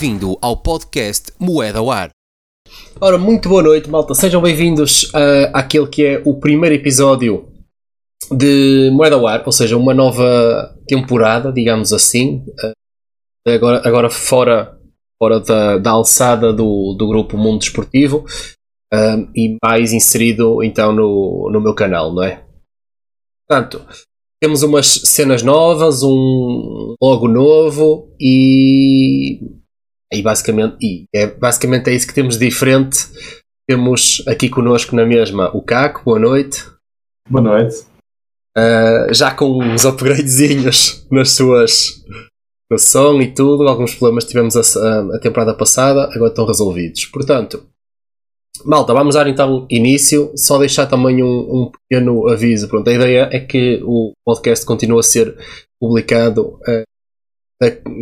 Bem-vindo ao podcast Moeda ao Ar. Ora, muito boa noite, malta. Sejam bem-vindos uh, àquele que é o primeiro episódio de Moeda ao Ar, ou seja, uma nova temporada, digamos assim. Uh, agora, agora fora, fora da, da alçada do, do grupo Mundo Desportivo uh, e mais inserido então no, no meu canal, não é? Portanto, temos umas cenas novas, um logo novo e, e basicamente e é, basicamente é isso que temos de diferente. Temos aqui connosco na mesma o Caco, boa noite. Boa noite. Uh, já com uns upgradezinhos nas suas no som e tudo, alguns problemas tivemos a, a, temporada passada, agora estão resolvidos. Portanto, Malta, vamos dar então início. Só deixar também um, um, pequeno aviso. Pronto, a ideia é que o podcast continue a ser publicado. Uh,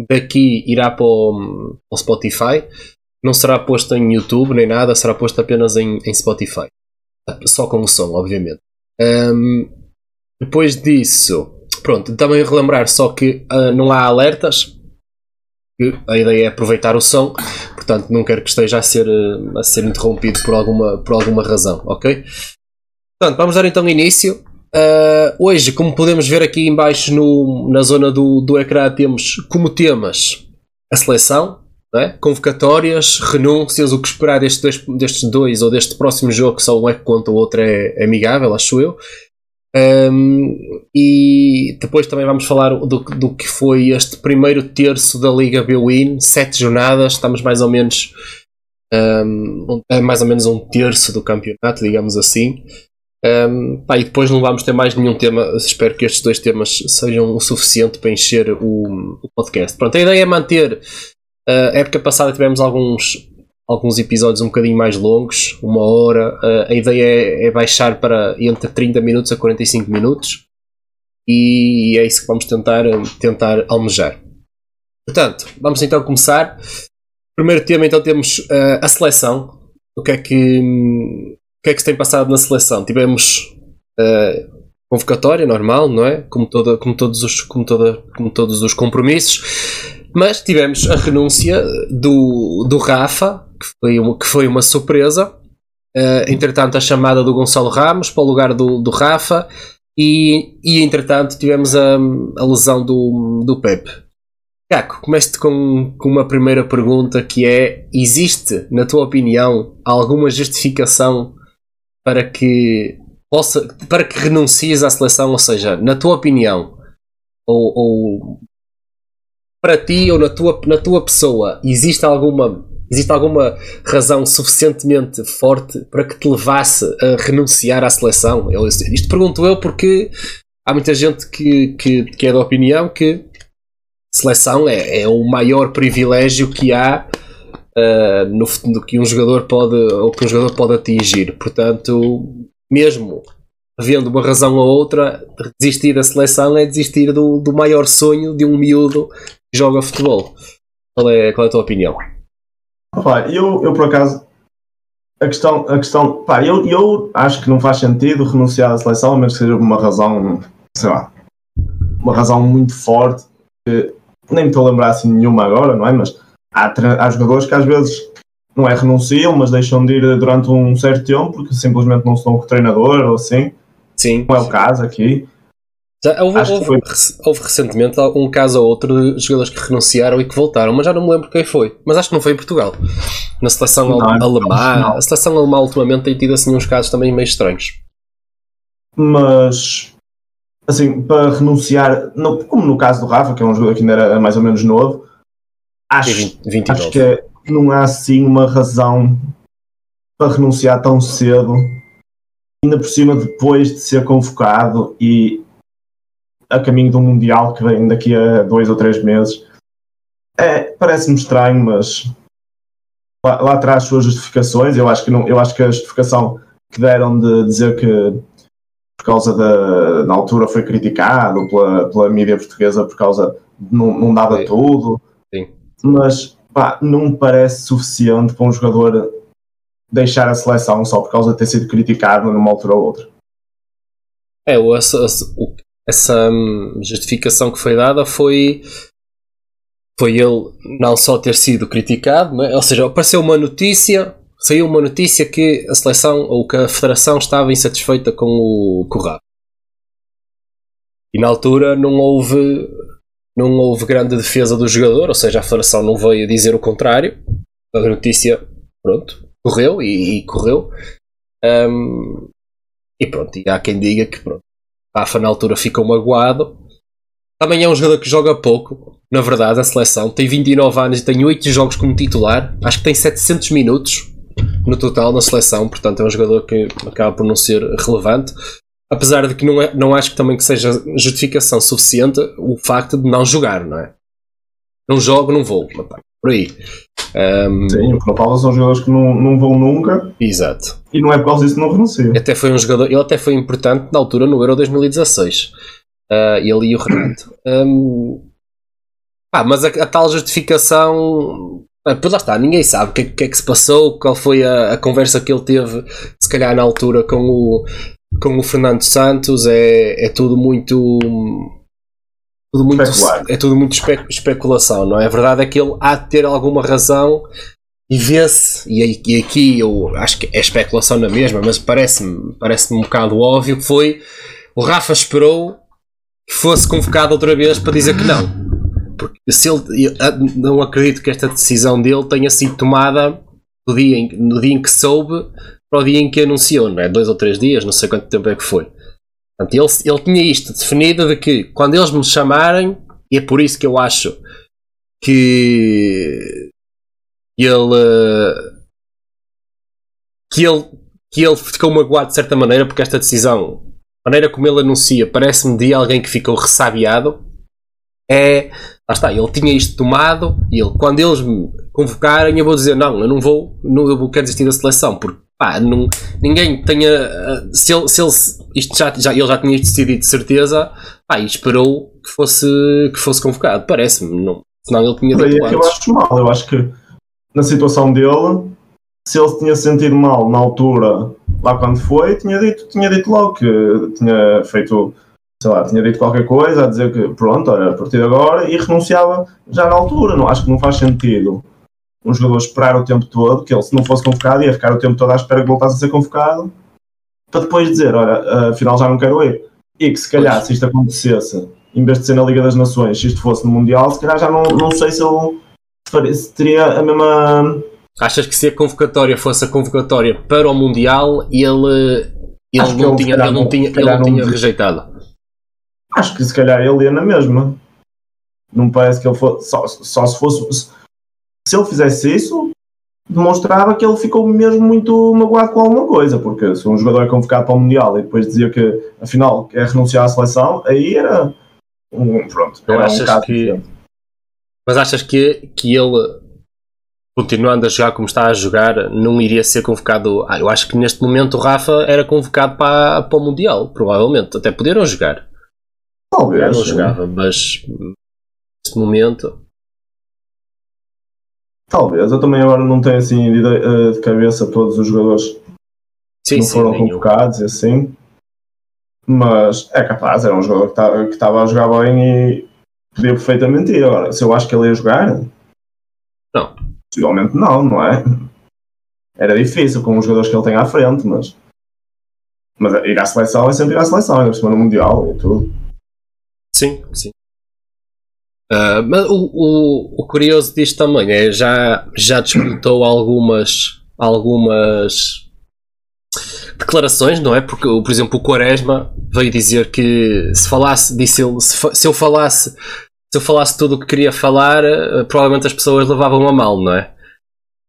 daqui irá para o, o, Spotify. Não será posto em YouTube nem nada, será posto apenas em, em Spotify. Só com o som, obviamente. Um, depois disso, pronto, também relembrar só que uh, não há alertas. A ideia é aproveitar o som portanto não quero que esteja a ser, eh, a ser interrompido por alguma, por alguma razão, ok? Portanto, vamos dar então início. Uh, hoje, como podemos ver aqui embaixo no, na zona do, do ecrã, temos como temas a seleção, é? convocatórias, renúncias, o que esperar destes dois, destes dois ou deste próximo jogo, que só um é que conta, o outro é amigável, acho eu. Um, e depois também vamos falar do, do que foi este primeiro terço da Liga B-Win, sete jornadas, estamos mais ou menos um, é mais ou menos um terço do campeonato, digamos assim. Um, pá, e depois não vamos ter mais nenhum tema. Espero que estes dois temas sejam o suficiente para encher o, o podcast. Pronto, a ideia é manter. Uh, época passada tivemos alguns alguns episódios um bocadinho mais longos, uma hora. Uh, a ideia é, é, baixar para entre 30 minutos a 45 minutos e é isso que vamos tentar, tentar almejar. Portanto, vamos então começar. Primeiro tema, então, temos uh, a seleção. O que, é que, o que é que se tem passado na seleção? Tivemos uh, convocatória normal, não é? Como, toda, como, todos os, como, toda, como todos os compromissos. Mas tivemos a renúncia do, do Rafa, que foi uma, que foi uma surpresa. Uh, entretanto, a chamada do Gonçalo Ramos para o lugar do, do Rafa. E, e entretanto, tivemos a, a lesão do, do Pepe. Caco, comece com, com uma primeira pergunta que é: existe, na tua opinião, alguma justificação para que possa, para que renuncies à seleção? Ou seja, na tua opinião, ou, ou para ti ou na tua, na tua pessoa, existe alguma Existe alguma razão suficientemente forte para que te levasse a renunciar à seleção? Eu, isto pergunto eu porque há muita gente que, que, que é da opinião que seleção é, é o maior privilégio que há uh, no, no, que um jogador pode ou que um jogador pode atingir. Portanto, mesmo havendo uma razão ou outra, desistir da seleção é desistir do, do maior sonho de um miúdo que joga futebol. Qual é, qual é a tua opinião? Pá, eu, eu por acaso, a questão, a questão pá, eu, eu acho que não faz sentido renunciar à seleção, a menos que seja uma razão, sei lá, uma razão muito forte, que nem me estou a lembrar assim nenhuma agora, não é? Mas há, há jogadores que às vezes não é renunciam, mas deixam de ir durante um certo tempo porque simplesmente não com o treinador ou assim. Sim. Não é o caso aqui. Já houve, houve, houve, recentemente um caso ou outro de jogadores que renunciaram e que voltaram, mas já não me lembro quem foi. Mas acho que não foi em Portugal. Na seleção não, alemã. A seleção alemã ultimamente tem tido assim uns casos também meio estranhos. Mas assim, para renunciar, no, como no caso do Rafa, que é um jogador que ainda era mais ou menos novo, acho, 20, acho que não há assim uma razão para renunciar tão cedo, ainda por cima depois de ser convocado e a caminho do Mundial que vem daqui a dois ou três meses. É, parece-me estranho, mas lá, lá traz suas justificações. Eu acho que não, eu acho que a justificação que deram de dizer que por causa da na altura foi criticado pela, pela mídia portuguesa por causa de não, não dava Sim. tudo. Mas pá, não me parece suficiente para um jogador deixar a seleção só por causa de ter sido criticado numa altura ou outra. É, o, essa hum, justificação que foi dada foi foi ele não só ter sido criticado, mas, ou seja, apareceu uma notícia, saiu uma notícia que a seleção ou que a federação estava insatisfeita com o Corrado. E na altura não houve não houve grande defesa do jogador, ou seja, a federação não veio dizer o contrário. A notícia, pronto, correu e, e correu. Um, e pronto, e há quem diga que pronto, a na altura ficou magoado. Também é um jogador que joga pouco, na verdade, a seleção. Tem 29 anos e tem 8 jogos como titular. Acho que tem 700 minutos no total na seleção, portanto é um jogador que acaba por não ser relevante. Apesar de que não, é, não acho que também que seja justificação suficiente o facto de não jogar, não é? Não jogo, não vou. Por aí. Um, Sim, o Paulo são jogadores que não, não vão nunca. Exato. E não é por causa disso que não renuncia. Até foi um jogador, ele até foi importante na altura no Euro 2016. Uh, ele e o Renato. Um, ah, mas a, a, tal justificação. Ah, lá está, ninguém sabe o que, que, é que se passou, qual foi a, a, conversa que ele teve, se calhar na altura com o, com o Fernando Santos. É, é tudo muito tudo muito, é tudo muito espe especulação, não é? A verdade é que ele há de ter alguma razão e vê-se, e, e, aqui eu acho que é especulação na mesma, mas parece-me parece um bocado óbvio que foi o Rafa esperou que fosse convocado outra vez para dizer que não. Porque se ele não acredito que esta decisão dele tenha sido tomada no dia em, no dia em que soube para o dia em que anunciou, não é? Dois ou três dias, não sei quanto tempo é que foi. Portanto, ele, ele tinha isto definido de que quando eles me chamarem, e é por isso que eu acho que ele que ele que ele ficou magoado de certa maneira porque esta decisão, a maneira como ele anuncia, parece-me de alguém que ficou ressabiado. É, lá está, ele tinha isto tomado e ele, quando eles me convocarem, eu vou dizer: Não, eu não vou, não, eu quero desistir da seleção porque pá, não, ninguém tenha. Eh, se ele, se ele, isto já, já, ele já tinha decidido de certeza, pá, e esperou que fosse, que fosse convocado, parece-me. Não, senão ele tinha dito antes. Eu acho mal, eu acho que na situação dele, se ele se tinha sentido mal na altura, lá quando foi, tinha dito, tinha dito logo que tinha feito. Sei lá, tinha dito qualquer coisa a dizer que pronto, olha, a partir de agora e renunciava já na altura. Não, acho que não faz sentido um jogador esperar o tempo todo, que ele se não fosse convocado ia ficar o tempo todo à espera que voltasse a ser convocado, para depois dizer, olha, afinal já não quero ir. E que se calhar, se isto acontecesse, em vez de ser na Liga das Nações, se isto fosse no Mundial, se calhar já não, não sei se ele se teria a mesma... Achas que se a convocatória fosse a convocatória para o Mundial, ele, ele não, tinha, ele não tinha, ele não tinha rejeitado? Acho que se calhar ele ia na mesma. Não parece que ele fosse. Só, só se fosse se ele fizesse isso, demonstrava que ele ficou mesmo muito magoado com alguma coisa, porque se um jogador é convocado para o Mundial e depois dizia que afinal quer renunciar à seleção, aí era um, pronto, era um caso que, diferente. Mas achas que, que ele continuando a jogar como está a jogar, não iria ser convocado. Ah, eu acho que neste momento o Rafa era convocado para, para o Mundial, provavelmente. Até poderam jogar. Talvez. Não jogava, mas neste momento Talvez, eu também agora não tenho assim de, eh, cabeça todos os jogadores sim, que não sim, foram convocados e assim. Mas é capaz, era um jogador que estava a jogar bem e podia perfeitamente ir. Agora, se eu acho que ele ia jogar, não. Possivelmente não, não é? Era difícil com os jogadores que ele tem à frente, mas. Mas ir à seleção é sempre ir à seleção, ainda por cima no Mundial e tudo. Sim, sim. Uh, mas o, o, o, curioso disto também é já, já disputou algumas, algumas declarações, não é? Porque, por exemplo, o Quaresma veio dizer que se falasse, disse ele, se, se eu falasse se eu falasse tudo o que queria falar, uh, provavelmente as pessoas levavam a mal, não é?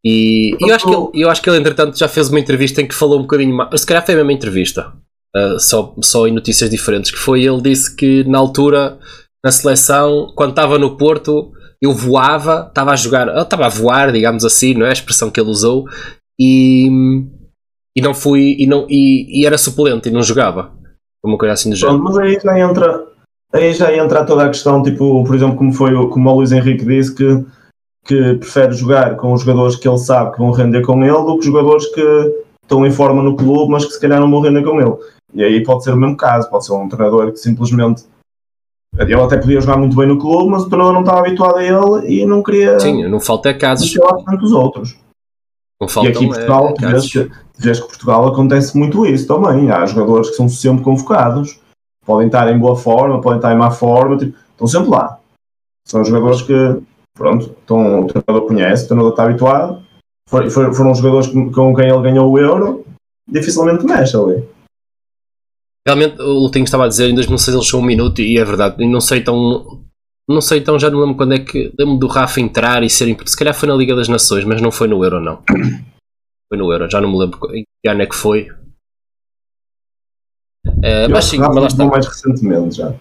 E eu acho, que ele, eu acho que ele, entretanto, já fez uma entrevista em que falou um bocadinho mais. Se calhar foi a mesma entrevista, uh, só, só em notícias diferentes. Que foi ele disse que na altura na seleção, quando estava no Porto, eu voava, estava a jogar, estava a voar, digamos assim, não é a expressão que ele usou, e, e não fui, e, não, e, e era suplente e não jogava. Uma coisa assim do género. Mas aí já entra, aí já entra toda a questão, tipo, por exemplo, como foi como o Luís Henrique disse, que, que prefere jogar com os jogadores que ele sabe que vão render com ele do que jogadores que estão em forma no clube, mas que se calhar não vão render com ele. E aí pode ser o mesmo caso, pode ser um treinador que simplesmente Ele até podia jogar muito bem no clube, mas o treinador não estava habituado a ele e não queria. Sim, não falta casos. Não tantos outros. Não faltam, e aqui em Portugal, é, vês, que, vês que Portugal acontece muito isso também. Há jogadores que são sempre convocados, podem estar em boa forma, podem estar em má forma, tipo, estão sempre lá. São jogadores que, pronto, estão, o treinador conhece, o treinador está habituado. For, for, foram jogadores com quem ele ganhou o Euro, dificilmente mexe ali. Realmente, o Lutinho estava a dizer, em 2006 ele chegou um minuto e é verdade, não sei tão. Não sei então, já não lembro quando é que. Lembro do Rafa entrar e ser. Se calhar foi na Liga das Nações, mas não foi no Euro, não. Foi no Euro, já não me lembro em que ano é que foi. É, mas sim, mas lá está. mais recentemente já.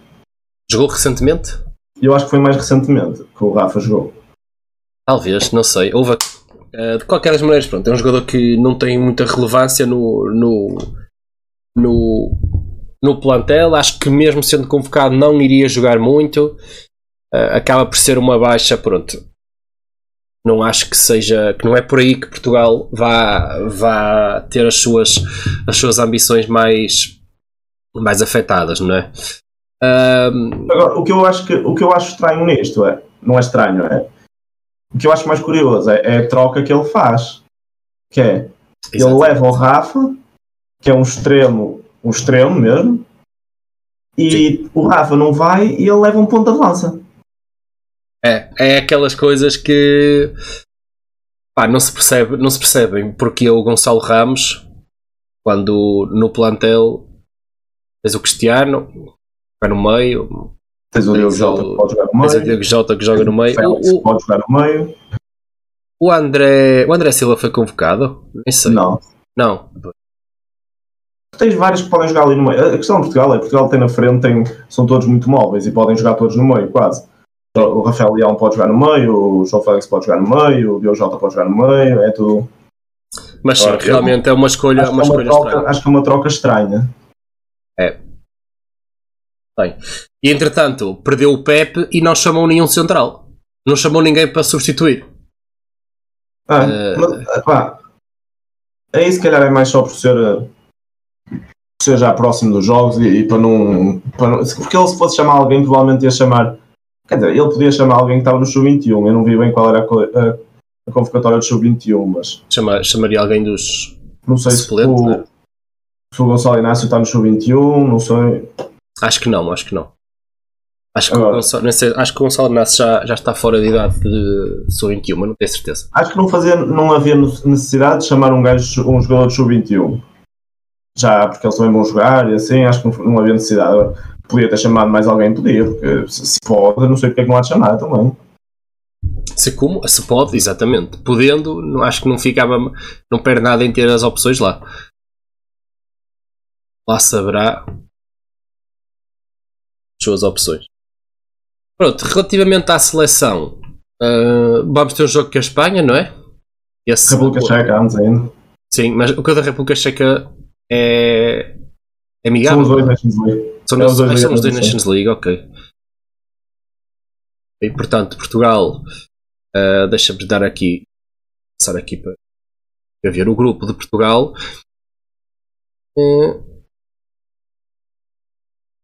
Jogou recentemente? Eu acho que foi mais recentemente que o Rafa jogou. Talvez, não sei. Houve. Uh, de qualquer das maneiras, pronto, é um jogador que não tem muita relevância no, no, no, no plantel. Acho que mesmo sendo convocado não iria jogar muito. Uh, acaba por ser uma baixa, pronto. Não acho que seja, que não é por aí que Portugal vá, vá ter as suas, as suas ambições mais, mais afetadas, não é? Agora, o que eu acho que o que eu acho estranho nisto é, não é estranho, é o que eu acho mais curioso é, é a troca que ele faz, que é ele leva o Rafa, que é um extremo um extremo mesmo, e Sim. o Rafa não vai e ele leva um ponto de lança. É, é aquelas coisas que pá, não se percebe, não se percebem porque o Gonçalo Ramos, quando no plantel tens o Cristiano, vai no meio, tens o Diogo Jota que pode jogar no meio, tens o Diogo Jota que joga no meio, o, o, pode jogar no meio. O André, o André Silva foi convocado? Nem sei. Não. Não tens vários que podem jogar ali no meio. A questão de Portugal é Portugal tem na frente, tem, são todos muito móveis e podem jogar todos no meio, quase. O Rafael Leão pode jogar no meio, o João Félix pode jogar no meio, o Biojota pode jogar no meio, é tudo. Mas sim, realmente é uma escolha, acho uma, é uma escolha troca, estranha. Acho que é uma troca estranha. É. Bem. E entretanto, perdeu o Pepe e não chamou nenhum central. Não chamou ninguém para substituir. Ah, uh... mas, pá, aí se calhar é mais só por ser seja próximo dos jogos e, e para, não, para, não, Porque ele, se fosse chamar alguém, provavelmente ia chamar. Quer dizer, ele podia chamar alguém que estava no Sub-21. Eu não vi bem qual era a, a, a convocatória do Sub-21, mas. Chama, chamaria alguém dos. Não sei se, o, né? se o Gonçalo Inácio está no Sub-21, não sei. Acho que não, acho que não. Acho que, Agora, Gonçalo, sei, acho que o Gonçalo Inácio já, já está fora de idade de Sub-21, mas não tenho certeza. Acho que não, fazia, não havia necessidade de chamar um, gajo, um jogador de Sub-21 já porque eles também vão jogar e assim, acho que não, não havia necessidade. Podia ter chamado mais alguém, podia, porque se, pode, não sei porque é que não há de chamar também. Se como? Se pode, exatamente. Podendo, não, acho que não ficava, não perde nada em ter as opções lá. Lá saberá as suas opções. Pronto, relativamente à seleção, uh, vamos ter um jogo com a Espanha, não é? Esse, República Checa, antes ainda. Sim, mas o que da República Checa é, é amigável. São os dois Nations League. São, é os dois, são os dois Nations League, ok. E portanto, Portugal, uh, deixa-me dar aqui, passar aqui para, para ver o grupo de Portugal. Uh,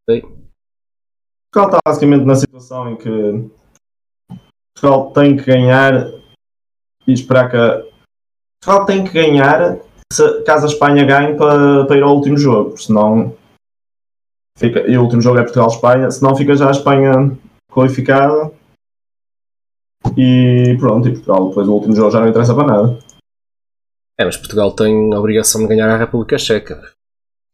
okay. Portugal está basicamente na situação em que Portugal tem que ganhar e esperar que. Portugal tem que ganhar se, caso a Espanha ganhe para, para ir ao último jogo, senão fica, e o último jogo é Portugal-Espanha, senão fica já a Espanha qualificada e pronto, e Portugal depois o último jogo já não interessa para nada. É, mas Portugal tem a obrigação de ganhar a República Checa.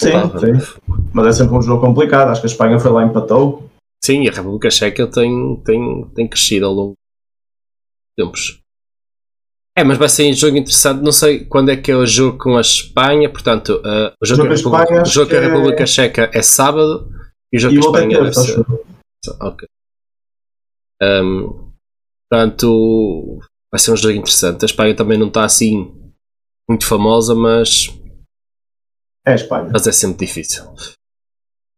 Sim, sim. Mas é sempre um jogo complicado. Acho que a Espanha foi lá e empatou. Sim, e a República Checa tem, tem, tem crescido ao longo dos tempos. É, mas vai ser um jogo interessante. Não sei quando é que é o jogo com a Espanha. Portanto, uh, o jogo, jogo, a Espanha, o jogo com a é- República é... Checa é sábado e o jogo com a Espanha deve ser. Ok. Um, portanto, vai ser um jogo interessante. A Espanha também não está assim muito famosa, mas. É a Espanha. Mas é sempre difícil.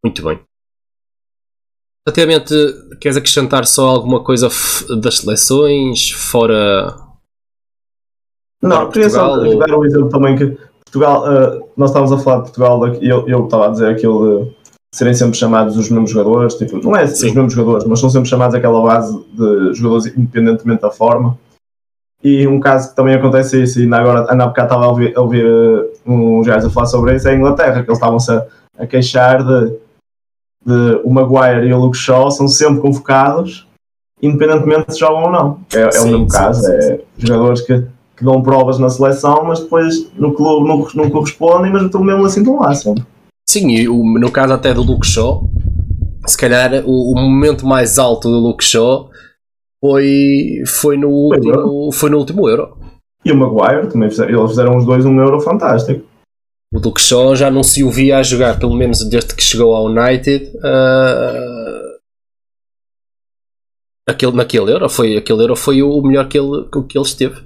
Muito bem. Relativamente, queres acrescentar só alguma coisa das seleções fora não, queria só dar um exemplo também que Portugal, uh, nós estávamos a falar de Portugal eu, eu estava a dizer aquilo de serem sempre chamados os mesmos jogadores, tipo, não é Sim. os mesmos jogadores, mas são sempre chamados aquela base de jogadores independentemente da forma. E um caso que também acontece isso, e ainda agora, ainda há bocado estava a ouvir, a ouvir uh, uns gajos a falar sobre isso, é a Inglaterra, que eles estavam-se a, a, queixar de, de o Maguire e o Luke Shaw são sempre convocados, independentemente se jogam ou não. É, sim, é o mesmo sim, caso, sim, é jogadores que, que dão provas na seleção, mas depois no clube não, não correspondem, mas estão mesmo assim estão lá sempre. Sim, e no caso até do Luke Shaw, se calhar o, o momento mais alto do Luke Shaw foi, foi, no, último, foi no último Euro. E o Maguire também fizeram, eles fizeram os dois um Euro fantástico. O Luke Shaw já não se o via a jogar, pelo menos desde que chegou ao United. Uh, aquele, naquele Euro foi, aquele Euro foi o melhor que ele, que ele esteve.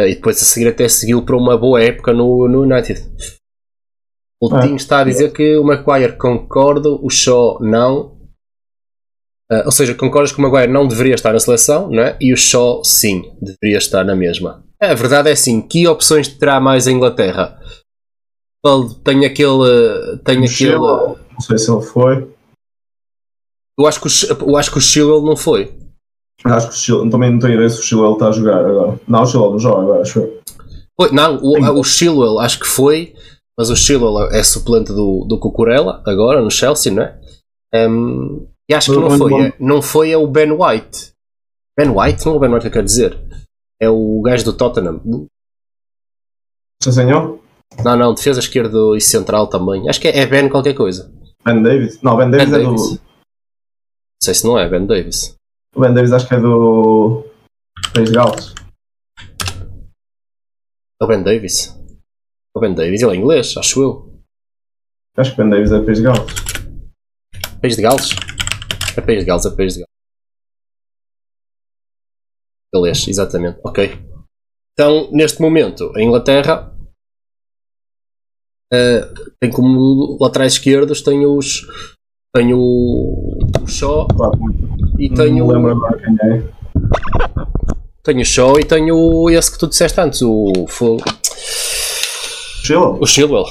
Uh, e depois a seguir até seguiu para uma boa época no, no United. O ah, Tim está a dizer que o Maguire concordo, o Shaw não. Uh, ou seja, concordas que o Maguire não deveria estar na seleção, não é? E o Shaw, sim, deveria estar na mesma. É, a verdade é assim, que opções terá mais a Inglaterra? Tem aquele. Tem aquele. Não sei se ele foi. Eu acho que o, eu acho que o Chilwell não foi. Acho que o Chilwell, também não tenho ideia se o Chilwell está a jogar agora. Não, o Chilwell não joga agora, acho que foi. Não, o, o Chilwell acho que foi, mas o Chilwell é suplente do, do Cucurella agora no Chelsea, não é? Um, e acho que não foi. É, não foi é o Ben White. Ben White? Não é o Ben White que eu quero dizer. É o gajo do Tottenham. Senhor? Não, não, defesa esquerda e central também. Acho que é, é Ben qualquer coisa. Ben Davis? Não, Ben Davis ben é Davis. do. Não sei se não é Ben Davis. O Ben Davis acho que é do. País de Gales. É o Ben Davis? O Ben Davis, ele é inglês, acho eu. Acho que Ben Davis é País de Gales. País de Gales? É País de Gales, é País de Gales. Galês, exatamente. Ok. Então, neste momento, a Inglaterra uh, tem como laterais esquerdos tem os tem o, o Shaw e tem o é. tenho o Shaw e tenho esse que tu disseste antes o Chilwell. o Chilwell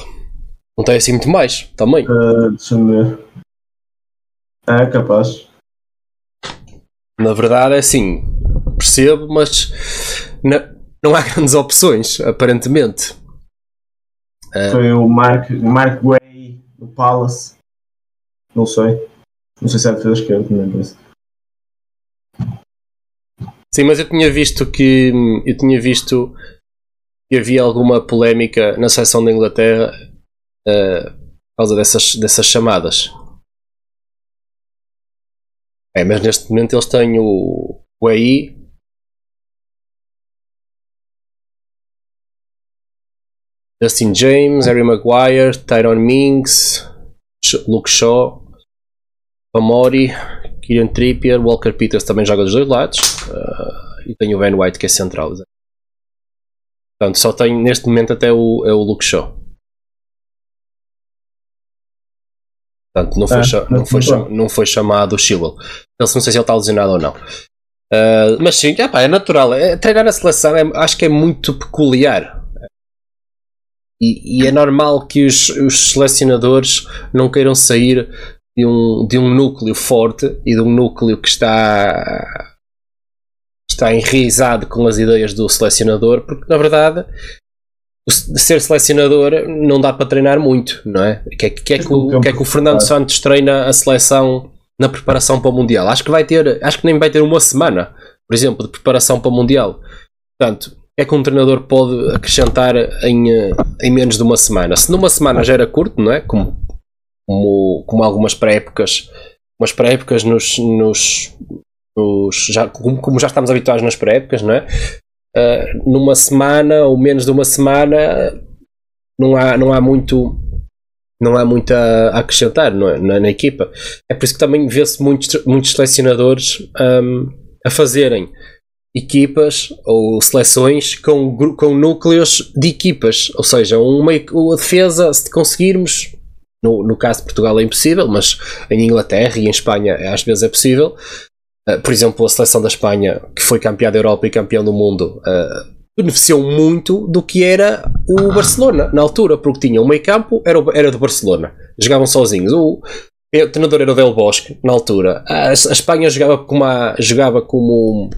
não tem assim muito mais também uh, deixa-me ver é capaz. Na verdade é assim, percebo, mas não há grandes opções, aparentemente. É. Foi o Mark, Mark Way do Palace. Não sei. Não sei se é defesa esquerda, não parece. Sim, mas eu tinha visto que eu tinha visto que havia alguma polémica na seleção da Inglaterra uh, por causa dessas, dessas chamadas. É, mas neste momento eles têm o, o AI. Justin James, Harry Maguire, Tyrone Mings, Luke Shaw, Amori, Kieran Trippier, Walker Peters também joga dos dois lados uh, e tem o Ben White que é central. Portanto, só tem neste momento até o, é o Luke Shaw. Portanto, não foi, ah, não, foi, não foi chamado Chilwell. Não sei se ele está lesionado ou não. Uh, mas sim, é natural. É, treinar a seleção é, acho que é muito peculiar. E, e é normal que os, os, selecionadores não queiram sair de um, de um núcleo forte e de um núcleo que está, está enraizado com as ideias do selecionador, porque na verdade de ser selecionador não dá para treinar muito, não é? Que é que, é que, o, que, é que o Fernando Santos treina a seleção na preparação para o Mundial? Acho que vai ter, acho que nem vai ter uma semana, por exemplo, de preparação para o Mundial. Portanto, é que um treinador pode acrescentar em, eh, em menos de uma semana? Se numa semana já era curto, não é? Como, como, como algumas pré-épocas, umas pré-épocas nos, nos, nos já, como, como já estamos habituados nas pré-épocas, não é? uh, numa semana ou menos de uma semana não há, não há muito não há muito a, acrescentar não é? na, na, equipa. É por isso que também vê-se muitos, muitos selecionadores um, a fazerem equipas ou seleções com, com núcleos de equipas, ou seja, uma, uma defesa, se conseguirmos, no, no caso de Portugal é impossível, mas em Inglaterra e em Espanha às vezes é possível, eh, por exemplo, a seleção da Espanha, que foi campeã da Europa e campeão do mundo, uh, beneficiou muito do que era o Barcelona na altura, porque tinha o meio campo, era, era do Barcelona, jogavam sozinhos. O, o treinador era o Del Bosque, na altura. A, a Espanha jogava como, a, jogava como,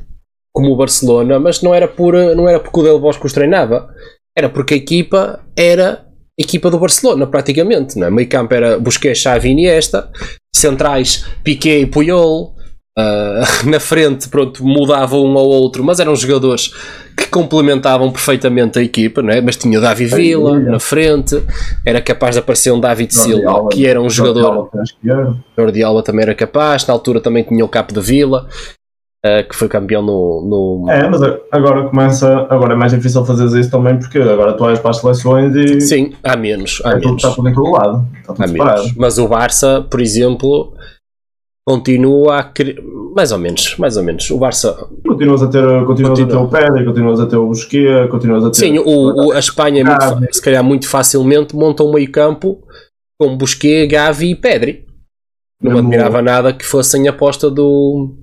como o Barcelona, mas não era, por, não era porque o Del Bosque os treinava. Era porque a equipa era equipa do Barcelona, praticamente. Não é? Meio campo era Busquets, Xavi e Iniesta. Centrais, Piquet e Puyol. Uh, na frente, pronto, mudava um ao outro, mas eram jogadores que complementavam perfeitamente a equipa, não é? mas tinha o Davi Villa na frente, era capaz de aparecer um David Silva, que era um jogador. Jordi Alba também era capaz, na altura também tinha o Capo de Villa. Uh, que foi campeão no, no, É, mas agora começa. Agora é mais difícil fazer isso também porque agora tu vais para as seleções e. Sim, há menos. Há é menos. Está tudo em todo lado. Está tudo há menos. Mas o Barça, por exemplo, continua a querer, mais ou menos, mais ou menos. O Barça continuas a ter, continuas continua. a ter o Pedro, continuas a ter o Busquets, continuas a ter Sim, o, o a Espanha muito, se calhar muito facilmente monta um meio-campo com Busquets, Gavi e Pedri. Não Mesmo... admirava nada que fossem aposta do,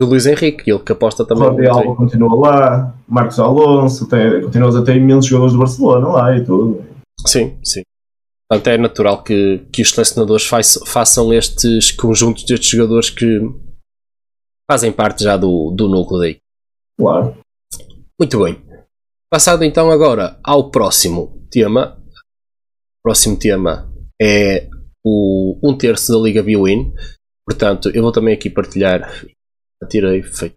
do Luís Henrique, ele que aposta também. Jordi Alba continua lá, Marcos Alonso, tem, continuas a ter imensos jogadores do Barcelona lá e tudo. Sim, sim. Portanto, é natural que, que os selecionadores façam estes conjuntos destes jogadores que fazem parte já do, do núcleo daí. Claro. Muito bem. Passado então agora ao próximo tema. O próximo tema é o um terço da Liga Biwin. Portanto, eu vou também aqui partilhar. Tirei feito.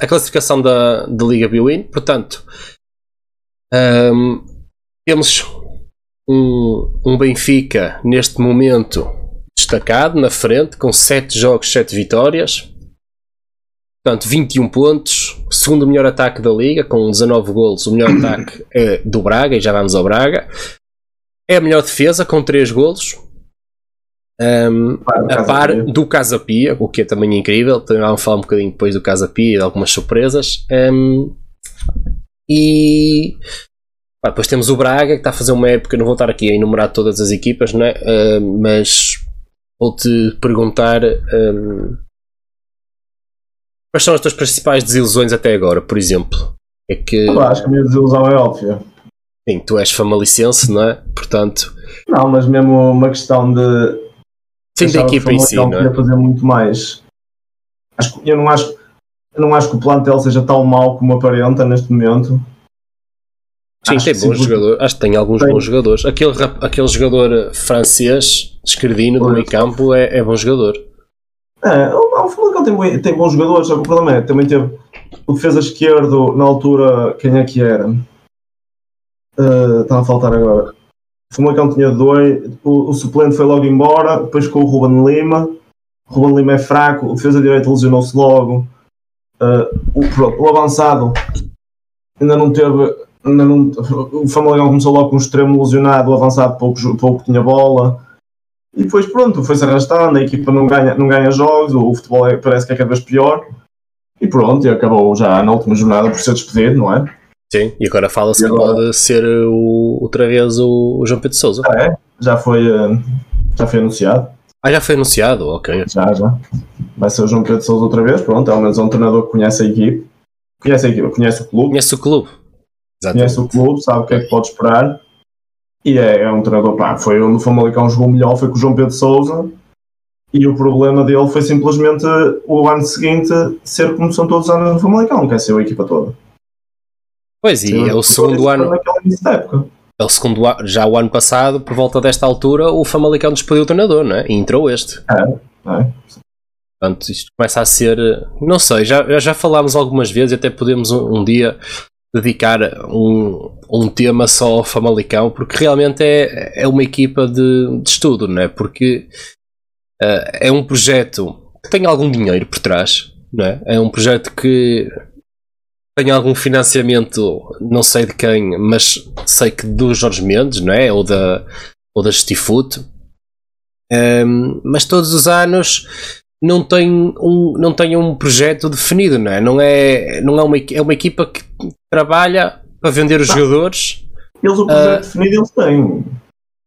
A classificação da, da Liga Biwin. Portanto, um, temos um, um Benfica neste momento destacado na frente, com 7 jogos, 7 vitórias. Portanto, 21 pontos. Segundo melhor ataque da liga, com 19 golos. O melhor ataque é do Braga, e já vamos ao Braga. É a melhor defesa, com 3 golos. Um, a par do Casa Pia, o que é também incrível. Também vamos falar um bocadinho depois do Casa Pia e de algumas surpresas. Um, e Pá, depois temos o Braga, que está a fazer uma época, não vou estar aqui a enumerar todas as equipas, não é? Uh, mas vou-te perguntar um, quais são as tuas principais desilusões até agora, por exemplo. É que. Acho que a minha desilusão é óbvia. Sim, tu és famalicense, não é? Portanto. Não, mas mesmo uma questão de. Sim, da equipa em si, não é? fazer muito mais. Acho, eu, não acho, eu não acho que o plantel seja tão mau como aparenta neste momento. Sim, acho tem bons jogadores. Acho que tem alguns tem. bons jogadores. Aquele, aquele jogador francês, esquerdino do meio campo, é, é bom jogador. É, o Famalicão tem, tem bons jogadores, o problema é também teve o defesa esquerdo na altura, quem é que era? Uh, está a faltar agora. O Famalicão tinha dois, o, o, suplente foi logo embora, depois com o Ruben Lima. O Ruben Lima é fraco, o defesa direito lesionou-se logo. Uh, o, pronto, o avançado ainda não teve não, o Famalicão começou logo com um extremo lesionado, o avançado pouco, pouco tinha bola. E depois pronto, foi-se arrastando, a equipa não ganha, não ganha jogos, o futebol é, parece que é cada vez pior. E pronto, e acabou já na última jornada por ser despedido, não é? Sim, e agora fala-se que pode ser o, outra vez o, o João Pedro Souza. Ah, é, já foi, eh, já foi anunciado. Ah, já foi anunciado, ok. Já, já. Vai ser o João Pedro Souza outra vez, pronto, é ao menos um treinador que conhece a equipe. Conhece a equipe, conhece o clube. Conhece o clube. Exatamente. conhece o clube, sabe o que é que pode esperar. E é, é um treinador, pá, foi onde o Famalicão jogou melhor, foi com o João Pedro Souza. E o problema dele foi simplesmente o ano seguinte ser como são todos os anos no Famalicão, que é ser a equipa toda. Pois, e é o segundo ano. É o segundo ano, já o ano passado, por volta desta altura, o Famalicão despediu o treinador, não é? E entrou este. É, é. Portanto, isto começa a ser. Não sei, já, já falámos algumas vezes, até podemos um, um dia dedicar um, um tema só ao Famalicão, porque realmente é, é uma equipa de, de estudo, não é? Porque uh, é um projeto que tem algum dinheiro por trás, não é? É um projeto que tem algum financiamento, não sei de quem, mas sei que do Jorge Mendes, não é? Ou da, ou da Justifoot. Um, mas todos os anos não tem um, não tem um projeto definido, não é? Não é, não é, uma, é uma equipa que trabalha para vender os jogadores. Eles o projeto uh, definido eles têm.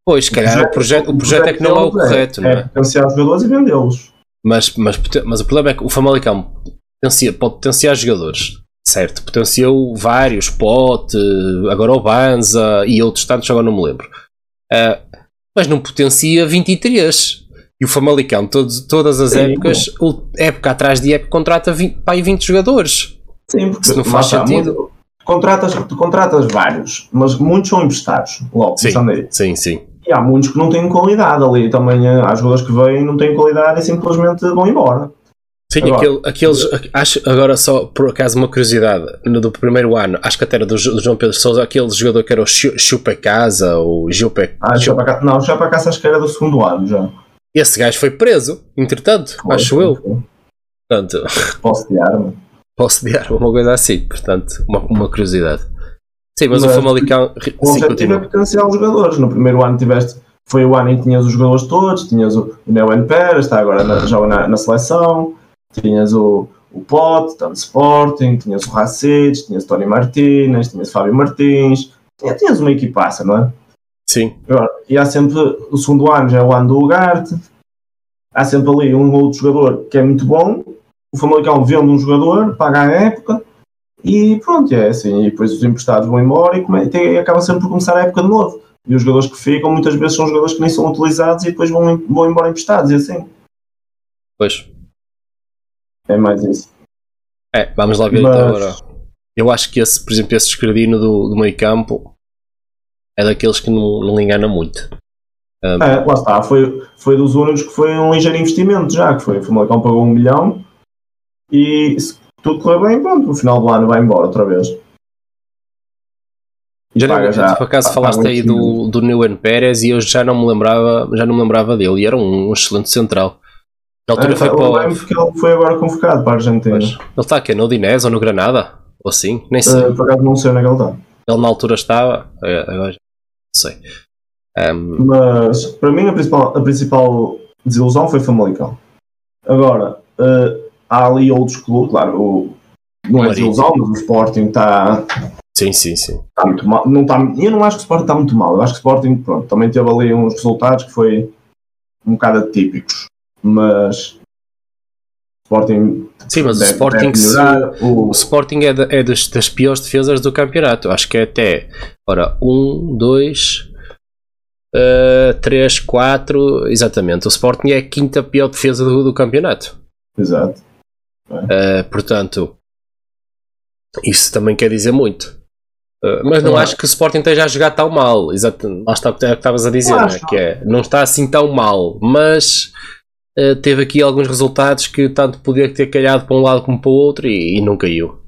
Pois, se calhar o projeto, o projeto, é que não é o correto, é, não é? É potenciar os jogadores e vendê-los. Mas, mas, mas o problema é que o Famalicão potencia, pode potenciar jogadores, certo? Potenciou vários, Pote, agora o Banza e outros tantos, agora não me lembro. Uh, mas não potencia 23. E o Famalicão, todos, todas as Sim, épocas, o, época atrás de época, contrata 20, pá, 20 jogadores. Sim, porque Se não faz sentido. Muito, contratas, contratas vários, mas muitos são emprestados. Logo, sim, sim, sim. E há muitos que não têm qualidade ali. Também eh, há jogadores que vêm e não têm qualidade e simplesmente vão embora. Sim, agora, aquele, aqueles. Acho, agora, só por acaso, uma curiosidade. No do primeiro ano, acho que até era do, do João Pedro Souza, aquele jogador que era o Chupa Casa, ou Gilpe. Ah, Chupa Não, Chupa Casa acho que era do segundo ano já. Esse gajo foi preso, entretanto, foi, acho foi, eu. Foi. Portanto, posso de arma. Posso de arma, uma coisa assim. Portanto, uma, uma curiosidade. Sim, mas, mas o Famalicão. O objetivo é potenciar os jogadores. No primeiro ano tiveste. Foi o ano em que tinhas os jogadores todos, tinhas o Neo Pérez, está agora na, joga na, na seleção tinhas o, o Pote, tanto Sporting, tinhas o Racides, tinhas o Tony Martínez, tinhas o Fábio Martins, tinhas, tinhas uma equipaça, não é? Sim. E há sempre, o segundo ano já é o ano do Ugarte, há sempre ali um ou outro jogador que é muito bom, o Famalicão vende um jogador, paga a época, e pronto, é assim, e depois os emprestados vão embora e, come, e acaba sempre por começar a época de novo. E os jogadores que ficam muitas vezes são jogadores que nem são utilizados e depois vão, vão embora emprestados, e assim. Pois. É mais isso. É, vamos lá ver então Mas... então agora. Eu acho que esse, por exemplo, esse escredino do, do meio campo é daqueles que não, não engana muito. Um, é, lá está, foi, foi dos únicos que foi um ligeiro investimento já, que foi, o Famalicão pagou um milhão e se tudo correr bem, pronto, no final do ano vai embora outra vez. Já, não, já por acaso falaste aí do, do Neuen Pérez e eu já não me lembrava, já não me lembrava dele e era um, um excelente central. Na altura é, foi para o... porque ele foi agora convocado para a Argentina. Pois. Ele está aqui no Udinese ou no Granada? Ou assim? Nem sei. Uh, por acaso não sei onde é que ele está. Ele na altura estava, é, agora não sei. Um... Mas para mim a principal, a principal desilusão foi Famalicão. Agora, uh, há ali outros clubes, claro, o, não é desilusão, mas o Sporting está. Sim, sim, sim. Está muito mal. Não está, eu não acho que o Sporting está muito mal. Eu acho que o Sporting pronto, também teve ali uns resultados que foi um bocado atípicos mas Sporting Sim, mas deve, o Sporting, o... o... Sporting é, é das, das, piores defesas do campeonato. Acho que é até ora, um, dois, uh, três, quatro, exatamente. O Sporting é a quinta pior defesa do, do campeonato. Exato. É. Uh, portanto, isso também quer dizer muito. Uh, mas não, acho que o Sporting esteja a jogar tão mal. Exato, lá está o que estavas a dizer, né? que é, não está assim tão mal, mas eh, teve aqui alguns resultados que tanto podia ter calhado para um lado como para o outro e, e não caiu.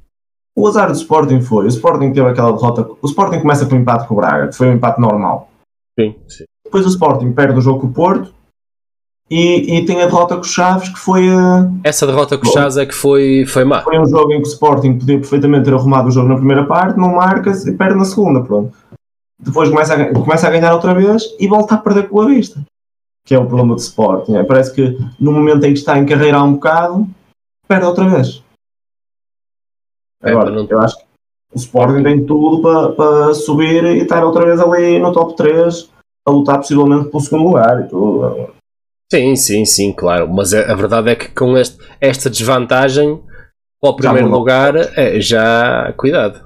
O azar do Sporting foi, o Sporting teve aquela derrota, o Sporting começa com um empate com o Braga, que foi um empate normal. Sim, sim. Depois o Sporting perde o jogo com o Porto e, e tem a derrota com o Chaves, que foi a... Essa derrota com o Chaves é que foi, foi má. Foi um jogo em que o Sporting podia perfeitamente ter arrumado o jogo na primeira parte, não marca-se e perde na segunda, pronto. Depois começa a, começa a ganhar outra vez e volta a perder com a vista que é o problema do Sporting. É, parece que no momento em que está em carreira um bocado, perde outra vez. É, Agora, não... eu acho que o Sporting tem tudo para, para subir e estar outra vez ali no top 3 a lutar possivelmente pelo segundo lugar e tudo. Sim, sim, sim, claro. Mas a, a verdade é que com este, esta desvantagem para o primeiro lugar, é, já cuidado.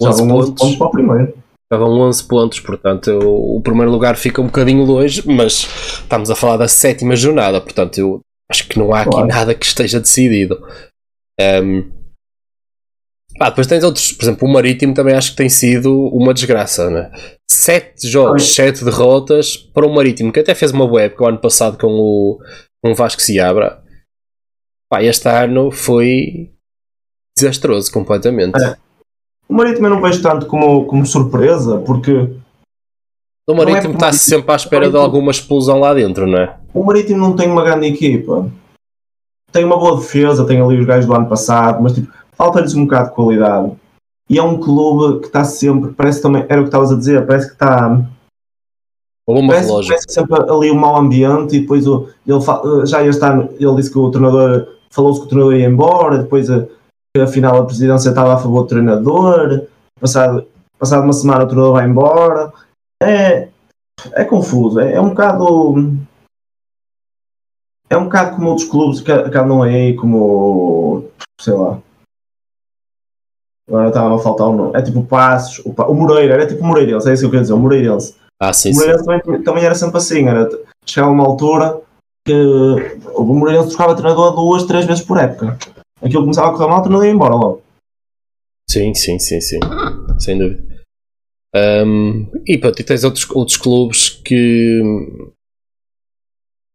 Já 11 pontos. pontos para o primeiro. Estavam 11 pontos, portanto o, o, primeiro lugar fica um bocadinho longe, mas estamos a falar da sétima jornada, portanto eu acho que não há aqui claro. nada que esteja decidido. Um, ah, depois tens outros, por exemplo, o Marítimo também acho que tem sido uma desgraça, né? Sete jogos, Ai. sete derrotas para o Marítimo, que até fez uma época o ano passado com o, com o Vasco Seabra. Pá, este ano foi desastroso completamente. É. O Marítimo eu não vejo tanto como, como surpresa, porque. O Marítimo é está sempre à espera Marítimo, de alguma explosão lá dentro, não é? O Marítimo não tem uma grande equipa. Tem uma boa defesa, tem ali os gajos do ano passado, mas tipo, falta-lhes um bocado de qualidade. E é um clube que está sempre, parece também, era o que estavas a dizer, parece que está. Parece, parece sempre ali um mau ambiente e depois o, ele já este ano ele disse que o treinador falou-se que o treinador ia embora, depois afinal a presidência estava a favor do treinador, passado, passado uma semana o treinador vai embora. É, é confuso, é, é um bocado. É um bocado como outros clubes que, que andam aí, como. sei lá. Agora estava a faltar um nome. É tipo o Passos, o, o Moreira, era tipo Moreirense, é isso que eu queria dizer, o Moreirense. Ah, sim, o Moreirense também, também, era sempre assim, era, chegava uma altura que o Moreirense trocava treinador duas, três vezes por época. Aquilo começava a correr mal, o treinador ia embora logo. Sim, sim, sim, sim. Sem dúvida. Um, e pronto, e tens outros, outros clubes que. O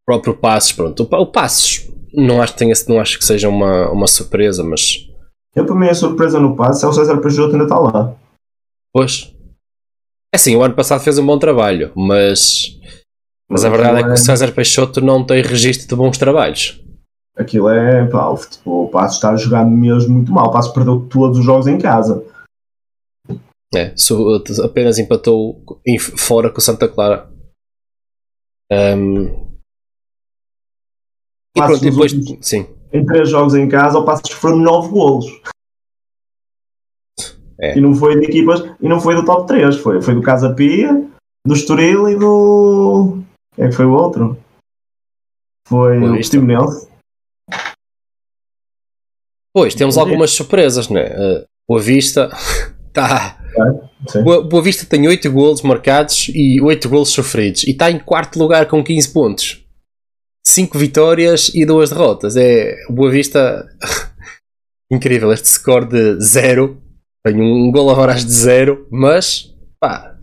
próprio Passos, pronto. O, o Passos não acho que, tenha, não acho que seja uma, uma surpresa, mas. Eu, para mim, a surpresa no Passos é o César Peixoto ainda está lá. Pois. É assim, o ano passado fez um bom trabalho, mas. Mas a verdade é que o é- César Peixoto não tem registro de bons trabalhos. Aquilo é. Pá, o, o Passos está a jogar mesmo muito mal. O Passos perdeu todos os jogos em casa. É, apenas empatou fora com o Santa Clara. Um, e pronto, depois, últimos, sim. Em três jogos em casa, o Passos foram 9 golos. É. E não foi de equipas, e não foi do top 3, foi, foi do Casa Pia, do Estoril e do. Quem é que foi o outro? Foi o Timonense. Pois, temos algumas surpresas, né? Uh, Boa Vista está Sim. Boa Vista tem 8 golos marcados e 8 golos sofridos e está em quarto lugar com 15 pontos. 5 vitórias e 2 derrotas. É Boa Vista incrível este score de 0. Tem um gol a horas de 0, mas pá,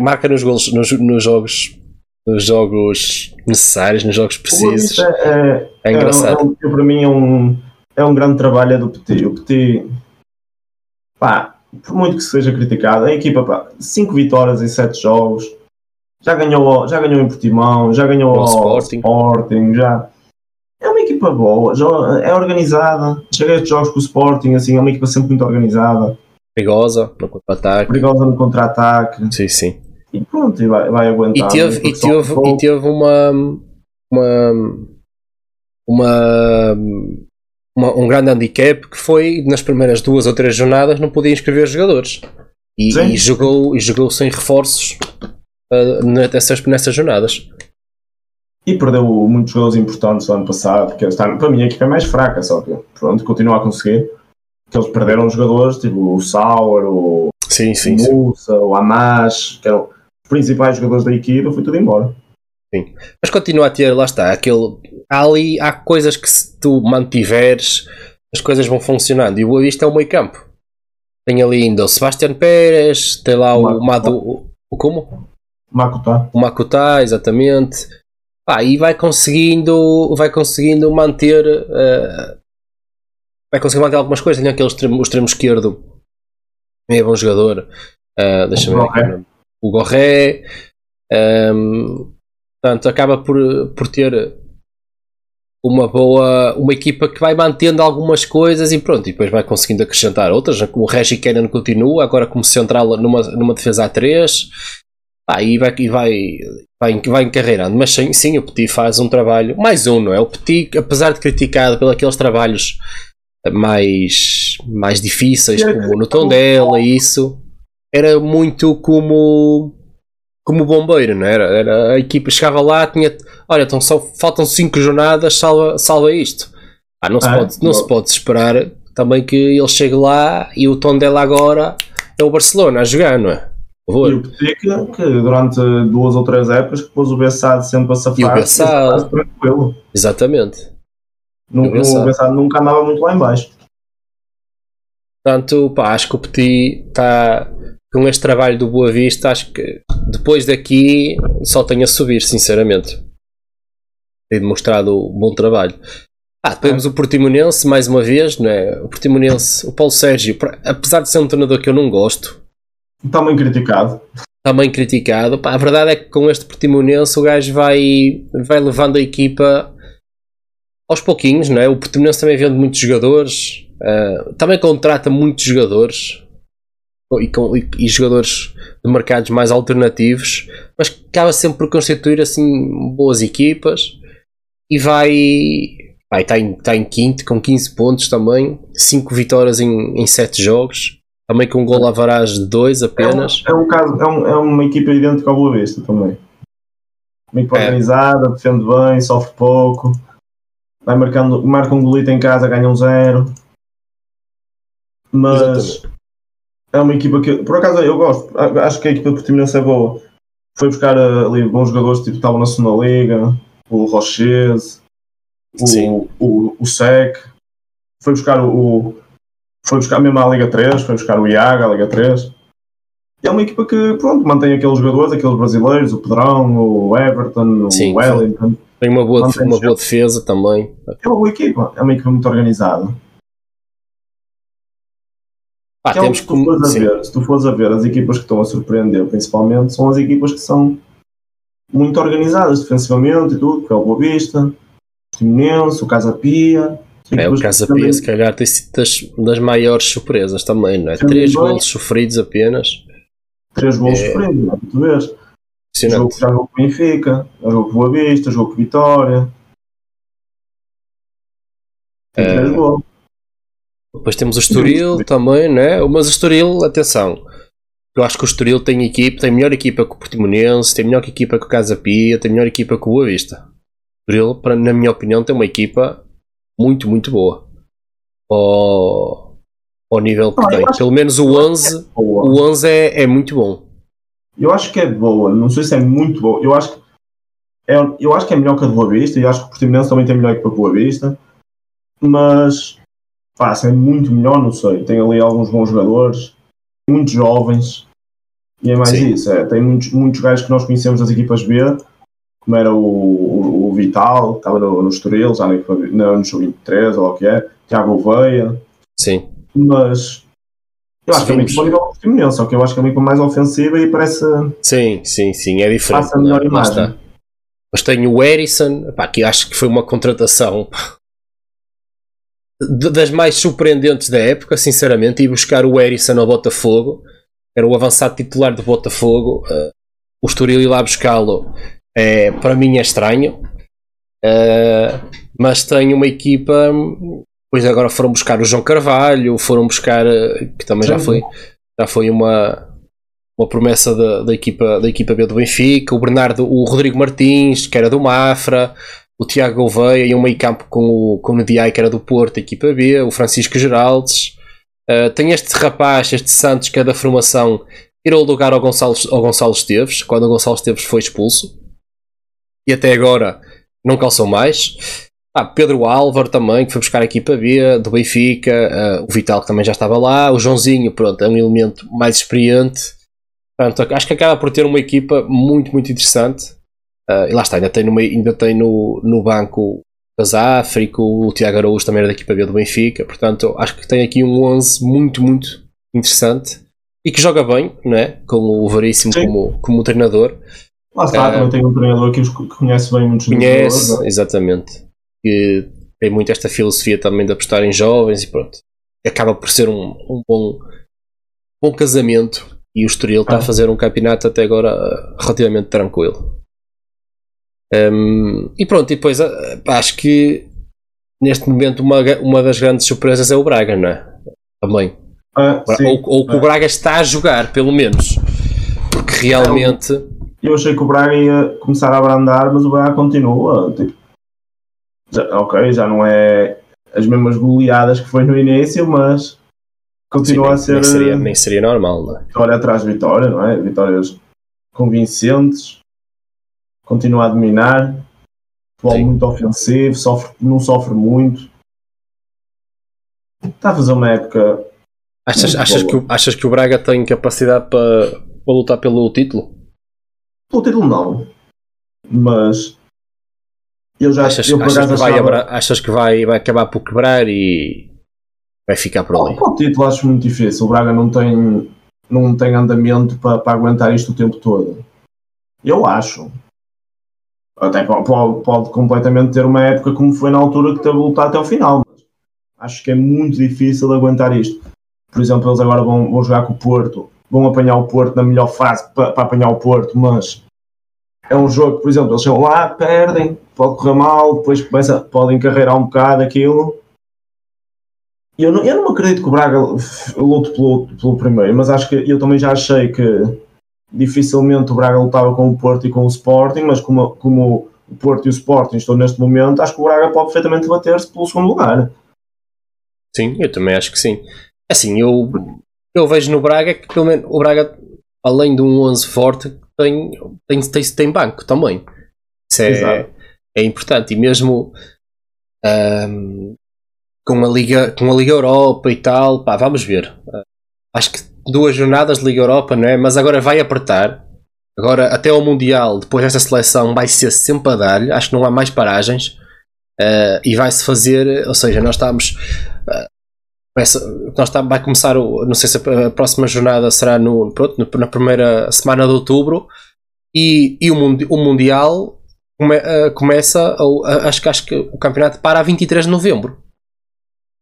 marca nos golos nos, nos jogos nos jogos necessários, nos jogos precisos. É, é, é, engraçado. É, é, para mim é um, é um grande trabalho do Petit. O Petit, pá, por muito que seja criticado, a equipa, 5 vitórias em 7 jogos, já ganhou, já ganhou em Portimão, já ganhou ao Sporting. Sporting, já é uma equipa boa, já é organizada. Cheguei a estes jogos com o Sporting, assim, é uma equipa sempre muito organizada. Perigosa no contra-ataque. Perigosa no contra-ataque. Sim, sim. E pronto, e vai, vai aguentar. E teve, e teve, e teve uma, uma, uma uma, um grande handicap que foi nas primeiras duas ou três jornadas não podia inscrever jogadores e, e jogou, e jogou sem reforços uh, nessas, nessas jornadas. E perdeu muitos jogadores importantes no ano passado, que está, para mim a equipa é mais fraca, só que pronto, continua a conseguir. Que eles perderam jogadores, tipo o Sauer, o, sim, sim, o Musa, o Amash, que eram os principais jogadores da equipa, foi tudo embora. Sim. Mas continua a ter, lá está, aquele. Ali há coisas que se tu mantiveres, as coisas vão funcionando. E o Boa Vista é o meio campo. Tem ali ainda o Sebastião Pérez, tem lá o, o Mado. O, o como? Makutá. O Makutá, exatamente. Pá, e vai conseguindo, vai conseguindo manter. Uh, vai conseguir manter algumas coisas. Tem aquele extremo, o extremo esquerdo, é bom jogador. Uh, Deixa-me ver. O Gorré. Um, Portanto, acaba por, por ter uma boa uma equipa que vai mantendo algumas coisas e pronto, e depois vai conseguindo acrescentar outras, como o Reggie Cannon continua, agora como central numa, numa defesa a 3 ah, e vai, e vai, vai, vai encarreirando, mas sim, sim, o Petit faz um trabalho, mais um, não é? O Petit, apesar de criticado pelos aqueles trabalhos mais, mais difíceis, como no tom dela e isso, era muito como como bombeiro, não era? era? A equipa chegava lá, tinha. Olha, então só faltam 5 jornadas, salva, salva isto. Ah, não, se, ah, pode, não se pode esperar também que ele chegue lá e o tom dela agora é o Barcelona a jogar, não é? E o Peteca, que durante duas ou três épocas que pôs o Bessade sempre a safar, e o Bessade, tranquilo. Exatamente. Nunca, o Bessade nunca andava muito lá em baixo. Portanto, pá, acho que o Petit está com este trabalho do Boa Vista, acho que depois daqui só tem a subir, sinceramente. Tem demonstrado um bom trabalho. Ah, temos o Portimonense, mais uma vez, não é? O Portimonense, o Paulo Sérgio, apesar de ser um treinador que eu não gosto. Também criticado. Também criticado. Pá, a verdade é que com este Portimonense o gajo vai, vai levando a equipa aos pouquinhos, não é? O Portimonense também vende muitos jogadores, uh, também contrata muitos jogadores e, com, e, e, jogadores de mercados mais alternativos, mas acaba sempre por constituir assim boas equipas e vai. vai está, em, está em quinto com 15 pontos também, 5 vitórias em, em 7 jogos, também com um gol a varagem de 2 apenas. É, um, é, um caso, é, um, é uma equipa idêntica ao Boa Vista também. Muito é. organizada, defende bem, sofre pouco, vai marcando, marca um golito em casa, ganha um zero. Mas Exatamente é uma equipa que, por acaso, eu gosto. Acho que a equipa do Portimonense é boa. foi buscar uh, ali bons jogadores, tipo, estavam na segunda liga, o Roches, o, o, o Sec, foi buscar o, foi buscar mesmo a Liga 3, foi buscar o Iaga, a Liga 3. E é uma equipa que, pronto, mantém aqueles jogadores, aqueles brasileiros, o Pedrão, o Everton, Sim, o Wellington. Tem uma boa, uma boa defesa também. É uma boa equipa, é uma equipa muito organizada. Ah, é temos se, tu como, ver, se tu fores a ver as equipas que estão a surpreender, principalmente, são as equipas que são muito organizadas defensivamente e tudo, que é o Boa Vista, o Timonense, o Casa Pia, é, o Casa Pia, se calhar, tem sido das, das maiores surpresas também, não é? Três gols sofridos apenas. Três gols é... sofridos, não é? Tu vês? Jogo, já jogou com o Benfica, já jogou com o Boa Vista, jogou com o Vitória. Tem é... três gols. Depois temos o Estoril também, né? Mas o Estoril, atenção, eu acho que o Estoril tem equipe, tem melhor equipa que o Portimonense, tem melhor equipa que o Casa Pia, tem melhor equipa que o Boa Vista. O Estoril, na minha opinião, tem uma equipa muito, muito boa. Ao, ao nível que tem. Pelo menos o 11, é o 11 é, é muito bom. Eu acho que é boa, não sei se é muito boa. Eu acho que é, eu acho que é melhor que a de Boa Vista e acho que o Portimonense também tem melhor equipa que a Boa Vista. Mas se é muito melhor, não sei. Tem ali alguns bons jogadores, muitos jovens. E é mais Sim. isso, é, tem muitos, muitos gajos que nós conhecemos das equipas B como era o, o, o Vital, que estava no, no Estoril, já no, no, no Sub-23 ou o que é, Tiago Veia. Sim. Mas eu acho que é muito bom nível Portimonense, só que eu acho que é muito mais ofensiva e parece. Sim, sim, sim, é diferente. Passa a melhor imagem. Mas tenho o Erison, pá, que acho que foi uma contratação das mais surpreendentes da época, sinceramente, e buscar o Erison ao Botafogo, era o avançado titular do Botafogo, uh, o Estoril ir lá buscá-lo é, para mim é estranho. Uh, mas tenho uma equipa. Pois agora foram buscar o João Carvalho, foram buscar. Eh, que também já foi, já foi uma, uma promessa da, da, equipa, da equipa B do Benfica, o Bernardo, o Rodrigo Martins, que era do Mafra, o Tiago Gouveia e um meio campo com o, com o Ndiaye, que era do Porto, equipa B, o Francisco Geraldes. Uh, tem este rapaz, este Santos, que é da formação, tirou o lugar ao Gonçalo, ao Gonçalo Esteves, quando o Gonçalo Esteves foi expulso e até agora não calçou mais. Ah, Pedro Álvaro também, que foi buscar a equipa B do Benfica, uh, o Vital que também já estava lá, o Joãozinho, pronto, é um elemento mais experiente. Portanto, acho que acaba por ter uma equipa muito, muito interessante. Uh, e lá está, ainda tem no, ainda tem no, no banco África, o Tiago Araújo também era da equipa B do Benfica. Portanto, acho que tem aqui um 11 muito, muito interessante e que joga bem, não é? com o Veríssimo como, como treinador. Lá está, também tem um treinador que, que conhece bem muitos Conhece, jogadores, é? exatamente. Que tem muito esta filosofia também de apostar em jovens e pronto. Acaba por ser um, um bom, bom casamento e o Estoril está ah. a fazer um campeonato até agora relativamente tranquilo. Um, e pronto, e depois eh, acho que neste momento uma, uma das grandes surpresas é o Braga, não é? Também. Ah, ou, ou que o Braga está a jogar, pelo menos. Porque realmente. É, eu achei que o Braga ia começar a abrandar, mas o Braga continua. Tipo, já, ok, já não é as mesmas goleadas que foi no início, mas continua Sim, nem, a ser. Nem seria, nem seria normal, não é? Vitória atrás de vitória, não é? Vitórias convincentes, continua a dominar, futebol muito ofensivo, sofre, não sofre muito. Está a fazer uma época. Achas, achas, que, achas que o Braga tem capacidade para, para lutar pelo título? Pelo título não. Mas eu já achas, eu, achas, que, vai, achava... achas que vai, vai acabar por quebrar e vai ficar por ali? o título acho muito difícil. O Braga não tem, não tem andamento para, para aguentar isto o tempo todo. Eu acho. Até pode, pode completamente ter uma época como foi na altura que teve lutar até o final. Acho que é muito difícil aguentar isto. Por exemplo, eles agora vão, vão jogar com o Porto vão apanhar o Porto na melhor fase para, para apanhar o Porto, mas é um jogo que, por exemplo, eles chegam lá, perdem, pode correr mal, depois começa, podem carregar um bocado aquilo. Eu não, eu não acredito que o Braga lute pelo, pelo primeiro, mas acho que eu também já achei que dificilmente o Braga lutava com o Porto e com o Sporting, mas como, como o Porto e o Sporting estão neste momento, acho que o Braga pode perfeitamente bater-se pelo segundo lugar. Sim, eu também acho que sim. Assim, eu eu vejo no Braga que pelo menos o Braga, além de um 11 forte, tem, tem, tem, tem banco também. Isso é, é importante. E mesmo um, com, a Liga, com a Liga Europa e tal, pá, vamos ver. Uh, acho que duas jornadas de Liga Europa, não é? Mas agora vai apertar. Agora, até ao Mundial, depois desta seleção, vai ser sempre a dar-lhe. Acho que não há mais paragens. Uh, e vai-se fazer, ou seja, nós estamos. Uh, nós está, vai começar, o, não sei se a próxima jornada será no, pronto, na primeira semana de outubro e, e o, o Mundial come, uh, começa, uh, acho, que, acho que o campeonato para a 23 de novembro.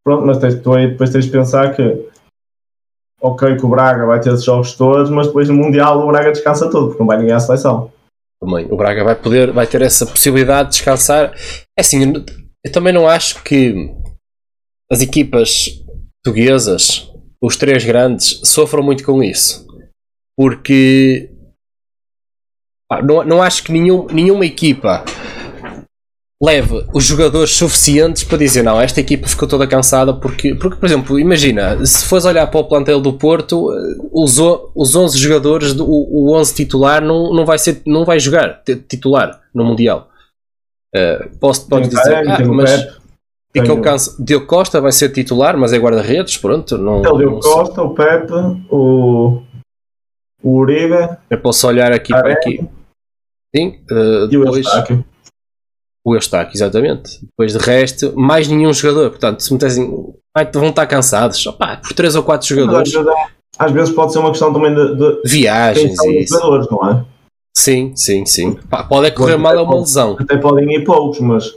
Pronto, mas tens, tu aí depois tens de pensar que ok que o Braga vai ter esses jogos todos, mas depois no Mundial o Braga descansa tudo, porque não vai ninguém à seleção. Também, o Braga vai poder, vai ter essa possibilidade de descansar. É assim, eu, eu também não acho que as equipas portuguesas, os três grandes, sofram muito com isso. Porque não, não acho que nenhum, nenhuma equipa leve os jogadores suficientes para dizer não, esta equipa ficou toda cansada porque, porque por exemplo, imagina, se fores olhar para o plantel do Porto, os, os 11 jogadores, do, o 11 titular não, não, vai ser, não vai jogar titular no Mundial. Uh, posso, podes dizer, ah, mas Fica o canso. Diogo Costa vai ser titular, mas é guarda-redes, pronto. Não, é o Diogo Costa, o Pepe, o, o Uribe. Eu posso olhar aqui para aqui. Sim, uh, e o Eustáquio. O Eustáquio, exatamente. Depois de resto, mais nenhum jogador. Portanto, se me dizem, vão estar cansados. Opa, por 3 ou 4 jogadores. Às vezes pode ser uma questão também de, de viagens e isso. Jogadores, não é? Sim, sim, sim. Pá, pode é correr mal a uma lesão. Até podem ir poucos, mas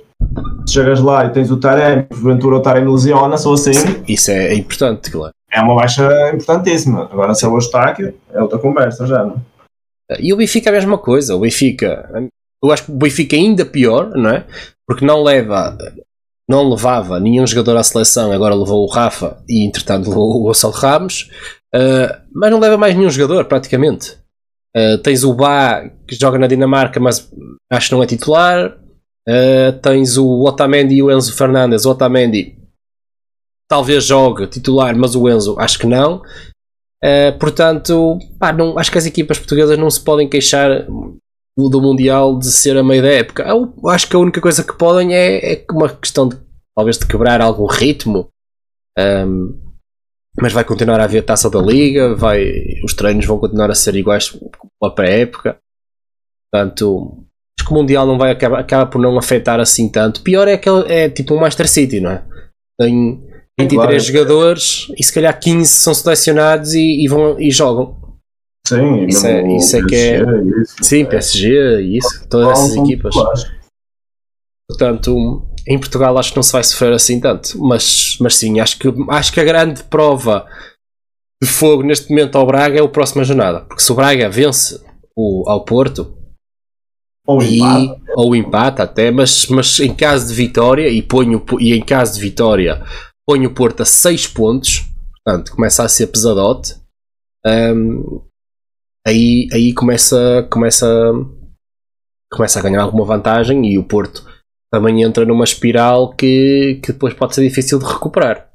chegas lá e tens o Taremi, porventura o Taremi lesiona, sou assim. Sim, isso é, é, importante, claro. É uma baixa importantíssima. Agora, se é o Eustáquio, é outra conversa já, não é? E o Benfica é a mesma coisa. O Benfica, eu acho que o Benfica é ainda pior, não é? Porque não leva, não levava nenhum jogador à seleção, agora levou o Rafa e entretanto levou o Gonçalo Ramos, uh, mas não leva mais nenhum jogador praticamente. Uh, tens o Bá que joga na Dinamarca, mas acho que não é titular. Uh, tens o Otamendi e o Enzo Fernandes. O Otamendi talvez jogue titular, mas o Enzo acho que não. Portanto, pá, não, acho que as equipas portuguesas não se podem queixar do Mundial de ser a meio da época. Eu acho que a única coisa que podem é, é uma questão de talvez de quebrar algum ritmo. Um, mas vai continuar a haver taça da liga, vai, os treinos vão continuar a ser iguais à pré-época. Portanto, acho que o Mundial não vai acabar, acaba por não afetar assim tanto. Pior é que é tipo um Master City, não é? Tem 23 claro. jogadores e se calhar 15 são selecionados e, e vão e jogam. Sim, isso é, isso é que é. Isso, sim, é. PSG e isso, todas essas equipas. Portanto, em Portugal acho que não se vai sofrer assim tanto, mas, mas sim, acho que, acho que a grande prova de fogo neste momento ao Braga é a próxima jornada, porque se o Braga vence o, ao Porto, ou e, empate. Ou empate até, mas, mas em caso de vitória, e, ponho, e em caso de vitória, ponho o Porto a 6 pontos, portanto começa a ser pesadote. Um, aí, aí começa, começa, começa a ganhar alguma vantagem e o Porto também entra numa espiral que, que depois pode ser difícil de recuperar.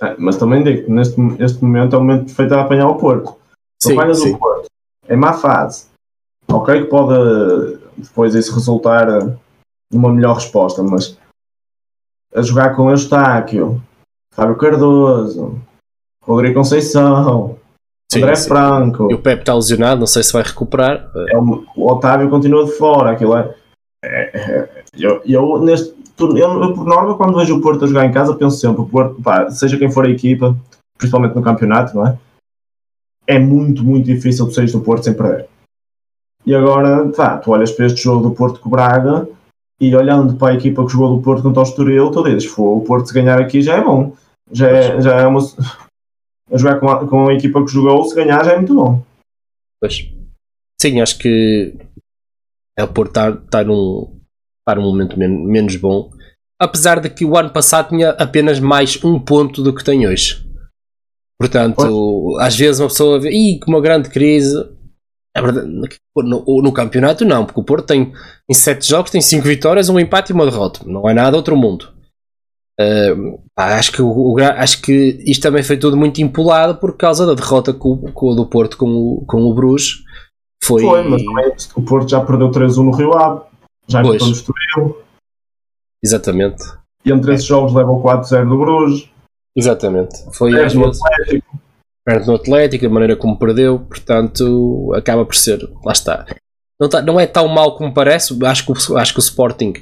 É, mas também digo que neste, neste momento é o momento perfeito a apanhar o Porto. Se apanhas o Porto em má fase, ok que pode depois isso resultar numa melhor resposta, mas a jogar com Eustáquio, Fábio Cardoso, Rodrigo Conceição, sim, André sim. Franco. E o Pepe está lesionado, não sei se vai recuperar. É, o, o Otávio continua de fora, aquilo é. é, é eu, eu, neste, eu, eu, por norma, quando vejo o Porto a jogar em casa, penso sempre: o Porto, pá, seja quem for a equipa, principalmente no campeonato, não é? É muito, muito difícil tu sair do Porto sem perder. E agora, tá, tu olhas para este jogo do Porto com o Braga e olhando para a equipa que jogou do Porto contra o Estoril, tu dizes, o Porto se ganhar aqui já é bom. Já é, já é uma. A jogar com a, com a equipa que jogou, se ganhar já é muito bom. Pois. Sim, acho que é o Porto está, está, num, está num momento men menos bom. Apesar de que o ano passado tinha apenas mais um ponto do que tem hoje. Portanto, pois. às vezes uma pessoa vê, ih, que uma grande crise é verdade, no, no, campeonato não, porque o Porto tem em 7 jogos tem 5 vitórias, um empate e uma derrota. Não é nada outro mundo. Uh, acho, que o, acho que isto também foi tudo muito empolado por causa da derrota com, com, do Porto com o, com o Bruges. Foi, Foi mas também, o Porto já perdeu 3-1 no Rio Ave, já empatou no Estoril. Exatamente. E entre esses jogos leva o 4-0 do Bruges. Exatamente. Foi às vezes. Atlético. Perde no Atlético, a maneira como perdeu, portanto, acaba por ser. Lá está. Não, tá, não é tão mal como parece. Acho que, o, acho que o Sporting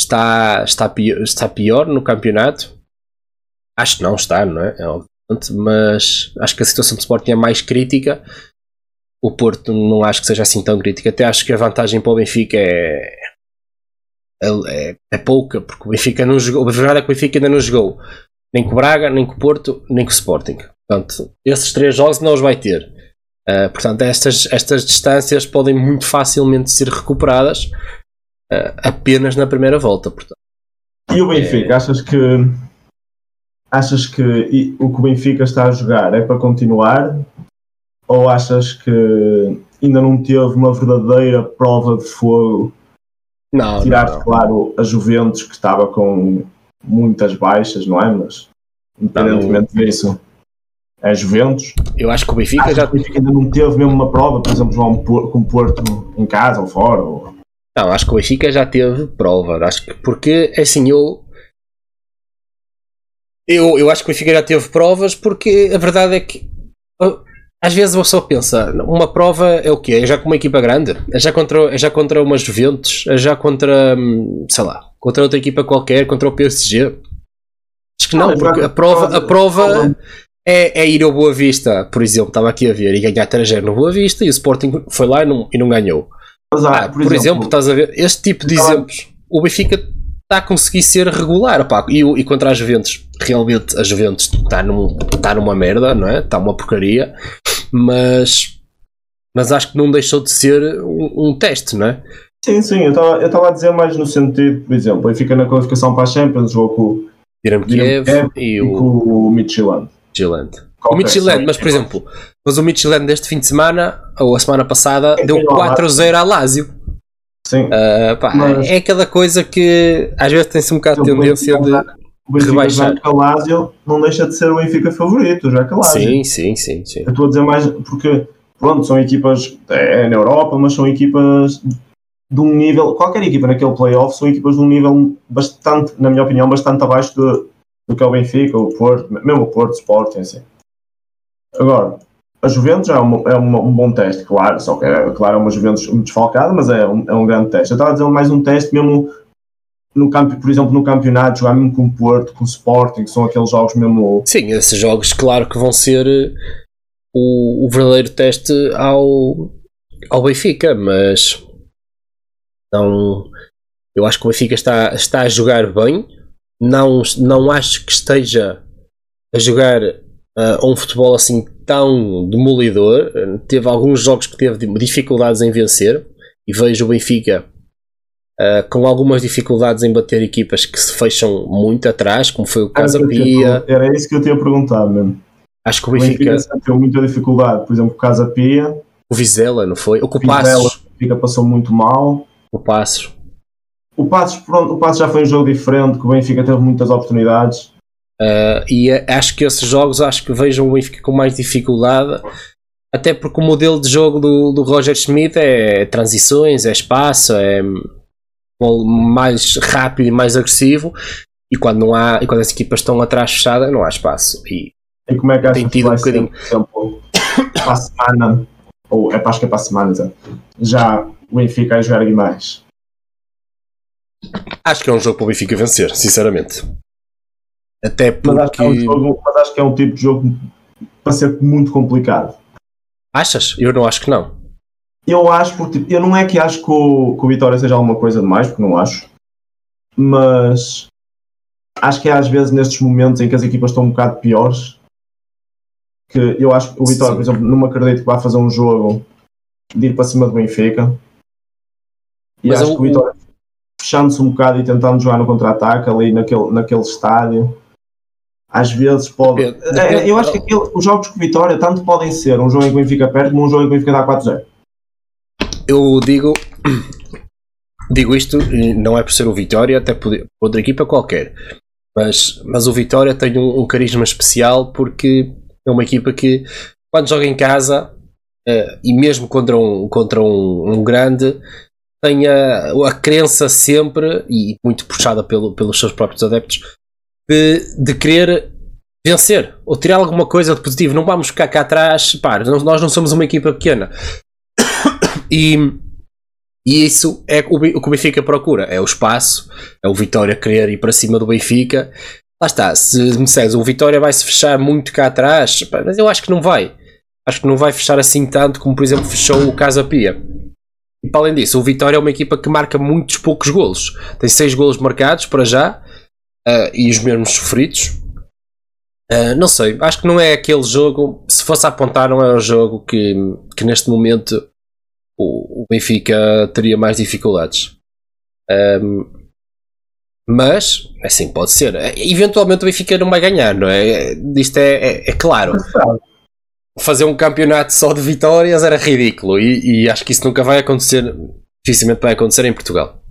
está, está, pior, está pior no campeonato. Acho que não está, não é? é mas acho que a situação do Sporting é mais crítica. O Porto não acho que seja assim tão crítica. Até acho que a vantagem para o Benfica é, é, é, é pouca, porque o Benfica não jogou. A verdade é que o Benfica ainda não jogou nem com o Braga, nem com o Porto, nem com o Sporting. Portanto, esses três jogos não os vai ter. Uh, portanto, estas, estas distâncias podem muito facilmente ser recuperadas apenas na primeira volta. Portanto. E o Benfica, é... achas que achas que o que o Benfica está a jogar é para continuar? Ou achas que ainda não teve uma verdadeira prova de fogo? Não, Tirar, não, claro, a Juventus que estava com muitas baixas, não é? Mas independentemente não. disso, é Juventus. Eu acho que o Benfica acho já. o Benfica ainda não teve mesmo uma prova, por exemplo, com Porto em casa ou fora. Ou... Não, acho que o Benfica já teve prova. Acho que, porque assim eu eu, eu acho que o Benfica já teve provas porque a verdade é que às vezes você só pensa, uma prova é o quê? É já com uma equipa grande? É já contra, é já contra umas Juventus? É já contra, hum, sei lá, contra outra equipa qualquer, contra o PSG? Acho que não, porque a prova, a prova é, é ir ao Boa Vista, por exemplo, estava aqui a ver, e ganhar 3 no Boa Vista e o Sporting foi lá e não, e não ganhou. Mas, ah, por, por exemplo, exemplo, estás a ver, este tipo de exemplos, o Benfica está a conseguir ser regular. Opá, e, e contra as Juventus, realmente a Juventus está, num, está numa merda, não é? Está uma porcaria, mas, mas acho que não deixou de ser um, um teste, não é? Sim, sim, eu estava a dizer mais no sentido, por exemplo, ele fica na qualificação para a Champions, jogou com o Dinamo Kiev e, e, o... com o Midtjylland. O Midtjylland, mas por exemplo, mas o Midtjylland deste fim de semana, ou a semana passada, é deu 4-0 a Lazio. Sim. Uh, pá, mas, é aquela coisa que às vezes tem-se um bocado de tendência de o Benfica rebaixar. Já Lazio não deixa de ser o Benfica favorito, já que Lazio. Sim, sim, sim, sim. Eu estou a dizer mais porque, pronto, são equipas é, na Europa, mas são equipas de um nível, qualquer equipa naquele playoff são equipas de um nível bastante, na minha opinião, bastante abaixo do, do que é o Benfica, o Porto, mesmo o Porto, o Sporting, assim. Agora, a Juventus é, uma, é uma, um bom teste, claro, só que é, claro, é uma Juventus desfalcada, mas é um, é um grande teste. Eu estava a dizer mais um teste mesmo no campo, por exemplo, no campeonato, jogar mesmo com o Porto, com o Sporting, que são aqueles jogos mesmo. Sim, esses jogos, claro que vão ser eh, o, o verdadeiro teste ao, ao Benfica, mas não. Eu acho que o Benfica está, está a jogar bem. Não, não acho que esteja a jogar uh, um futebol assim tão demolidor. Teve alguns jogos que teve dificuldades em vencer e vejo o Benfica uh, com algumas dificuldades em bater equipas que se fecham muito atrás, como foi o Casa Pia. Era isso que eu tinha perguntado mesmo. Acho que o Benfica, o Benfica teve muita dificuldade, por exemplo, o Casa Pia. O Vizela, não foi? O que o Passos. O Benfica passou muito mal. O Passos. O Passos, pronto, o Passos já foi um jogo diferente, que o Benfica teve muitas oportunidades. Uh, e acho que esses jogos acho que vejam o Benfica com mais dificuldade, até porque o modelo de jogo do, do Roger Schmidt é transições, é espaço, é mais rápido e mais agressivo. E quando não há, e quando as equipas estão atrás fechada, não há espaço. E, e como é que tem tido um bocadinho. por exemplo, para a semana, ou é, acho que é para a semana, já o Benfica a jogar Guimarães? Acho que é um jogo para o Benfica vencer, sinceramente. Até porque. Mas acho, que é um jogo, mas acho que é um tipo de jogo para ser muito complicado. Achas? Eu não acho que não. Eu acho, porque eu não é que acho que o, que o Vitória seja alguma coisa demais, porque não acho. Mas acho que é às vezes nestes momentos em que as equipas estão um bocado piores que eu acho que o Vitória, Sim. por exemplo, não me acredito que vá fazer um jogo de ir para cima do Benfica. E Mas acho que o Vitória, fechando-se um bocado e tentando jogar no contra-ataque ali naquele, naquele estádio, às vezes pode. Depende, é, eu acho que aquele, os jogos com Vitória tanto podem ser um jogo em que o Benfica perde como um jogo em que o Benfica dá 4-0. Eu digo. Digo isto, não é por ser o Vitória, até por outra equipa qualquer. Mas, mas o Vitória tem um, um carisma especial porque é uma equipa que, quando joga em casa, uh, e mesmo contra um, contra um, um grande, tem a, a crença sempre, e muito puxada pelo, pelos seus próprios adeptos, de, querer vencer ou tirar alguma coisa de positivo. Não vamos ficar cá atrás, pá, nós não somos uma equipa pequena. E, e isso é o que o Benfica procura: é o espaço, é o Vitória querer ir para cima do Benfica. Lá está, se me disseres, o Vitória vai se fechar muito cá atrás, pá, mas eu acho que não vai. Acho que não vai fechar assim tanto como, por exemplo, fechou o Casa Pia. E para além disso, o Vitória é uma equipa que marca muitos poucos golos. Tem 6 golos marcados para já uh, e os mesmos sofridos. Uh, não sei, acho que não é aquele jogo. Se fosse a apontar, não é o jogo que, que neste momento o, o Benfica teria mais dificuldades. Um, mas, assim, pode ser. Eventualmente o Benfica não vai ganhar, não é? Isto é, é, é claro fazer um campeonato só de vitórias era ridículo e, e, acho que isso nunca vai acontecer, dificilmente vai acontecer em Portugal.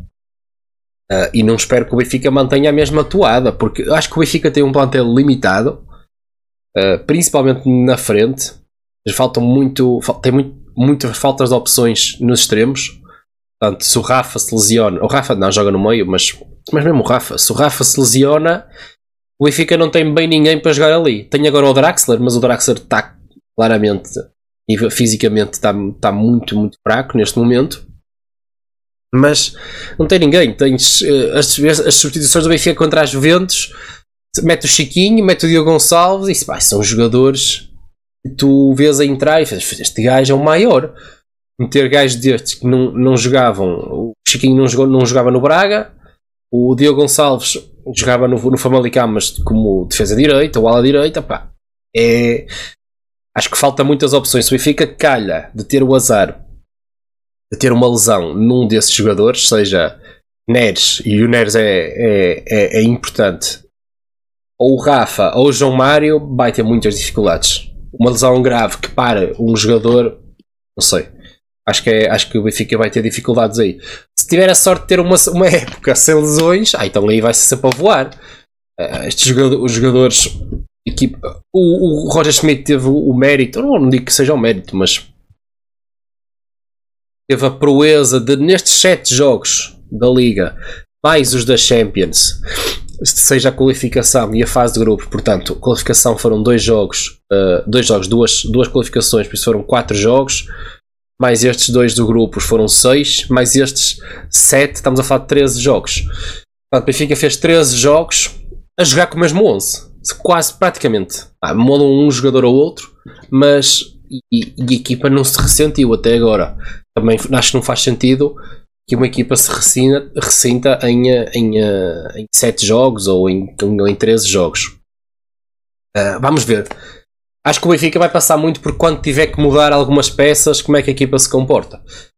Uh, e não espero que o Benfica mantenha a mesma toada, porque acho que o Benfica tem um plantel limitado, uh, principalmente na frente. Faltam muito, tem muito, muitas faltas de opções nos extremos. Portanto, se o Rafa se lesiona, o Rafa não joga no meio, mas, mas mesmo o Rafa, se o Rafa se lesiona, o Benfica não tem bem ninguém para jogar ali. Tem agora o Draxler, mas o Draxler está claramente e fisicamente está, está muito, muito fraco neste momento. Mas não tem ninguém. Tens uh, as, as, substituições do Benfica contra as Juventus. Mete o Chiquinho, mete o Diogo Gonçalves e pá, são jogadores que tu vês a entrar e fazes, este gajo é o maior. Meter gajos destes que não, não jogavam. O Chiquinho não, jogou, não jogava no Braga, o Diogo Gonçalves jogava no, no Famalicão, mas como defesa direita ou ala direita, pá. É, Acho que falta muitas opções. Se o Benfica calha de ter o azar de ter uma lesão num desses jogadores, seja Neres, e o Neres é, é, é, é importante, ou o Rafa ou o João Mário, vai ter muitas dificuldades. Uma lesão grave que para um jogador, não sei. Acho que, é, acho que o Benfica vai ter dificuldades aí. Se tiver a sorte de ter uma, uma época sem lesões, ah, então aí vai ser sempre a voar. Uh, estes jogadores, os jogadores. O, o Roger Schmidt teve o, mérito, não, não digo que seja o mérito, mas teve a proeza de nestes sete jogos da Liga, mais os da Champions, seja a qualificação e a fase de grupos, portanto, qualificação foram dois jogos, uh, dois jogos, duas, duas qualificações, por isso foram quatro jogos, mais estes dois do grupos foram seis, mais estes sete, estamos a falar de 13 jogos. Portanto, Benfica fez 13 jogos a jogar com o mesmo 11 quase praticamente. Ah, mudam um jogador ou outro, mas e, e, a equipa não se ressentiu até agora. Também acho que não faz sentido que uma equipa se ressinta, ressinta em, em, em 7 jogos ou em, em 13 jogos. Uh, vamos ver. Acho que o Benfica vai passar muito por quando tiver que mudar algumas peças, como é que a equipa se comporta.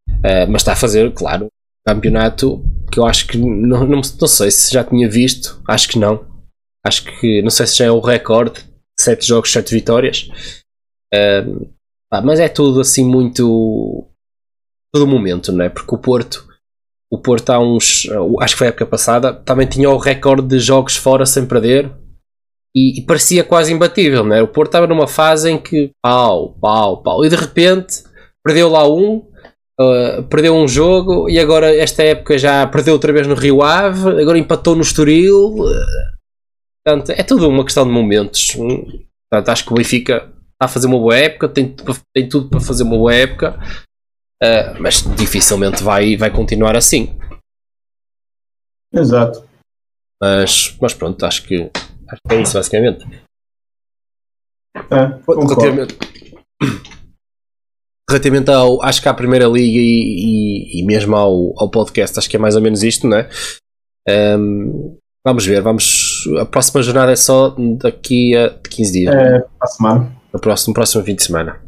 Uh, mas está a fazer, claro, um campeonato que eu acho que não, não, não sei se já tinha visto, acho que não Acho que, não sei se já é o recorde, 7 jogos, 7 vitórias. Um, pá, mas é tudo assim muito. Todo momento, não é? Porque o Porto, o Porto há uns. Acho que foi a época passada, também tinha o recorde de jogos fora sem perder. E, e parecia quase imbatível, não é? O Porto estava numa fase em que pau, pau, pau. E de repente perdeu lá um, Uh, perdeu um jogo e agora esta época já perdeu outra vez no Rio Ave, agora empatou no Estoril. Uh, Portanto, é tudo uma questão de momentos. Portanto, acho que o Benfica a fazer uma boa época, tem, tem tudo para fazer uma boa época, uh, mas dificilmente vai, vai continuar assim. Exato. Mas, mas pronto, acho que, acho que é isso basicamente. É, relativamente, relativamente ao, acho que à Primeira Liga e, e, e, mesmo ao, ao podcast, acho que é mais ou menos isto, não é? Um, Vamos ver, vamos. A próxima jornada é só daqui a 15 dias. É, para a semana. No próximo, próximo fim de semana.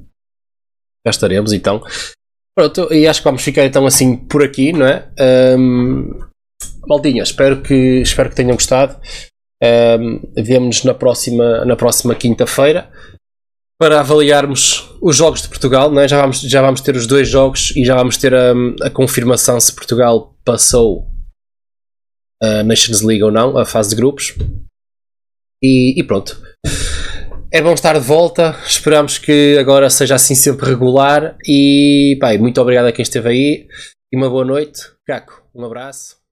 Já estaremos então. Pronto, e acho que vamos ficar então assim por aqui, não é? Um, Maldinha, espero que, espero que tenham gostado. Um, Vemo-nos na próxima, na próxima quinta-feira para avaliarmos os jogos de Portugal. Não é? já, vamos, já vamos ter os dois jogos e já vamos ter a, a confirmação se Portugal passou a Nations League ou não, a fase de grupos. E, e pronto. É bom estar de volta. Esperamos que agora seja assim sempre regular. E pá, muito obrigado a quem esteve aí. E uma boa noite. Caco, um abraço.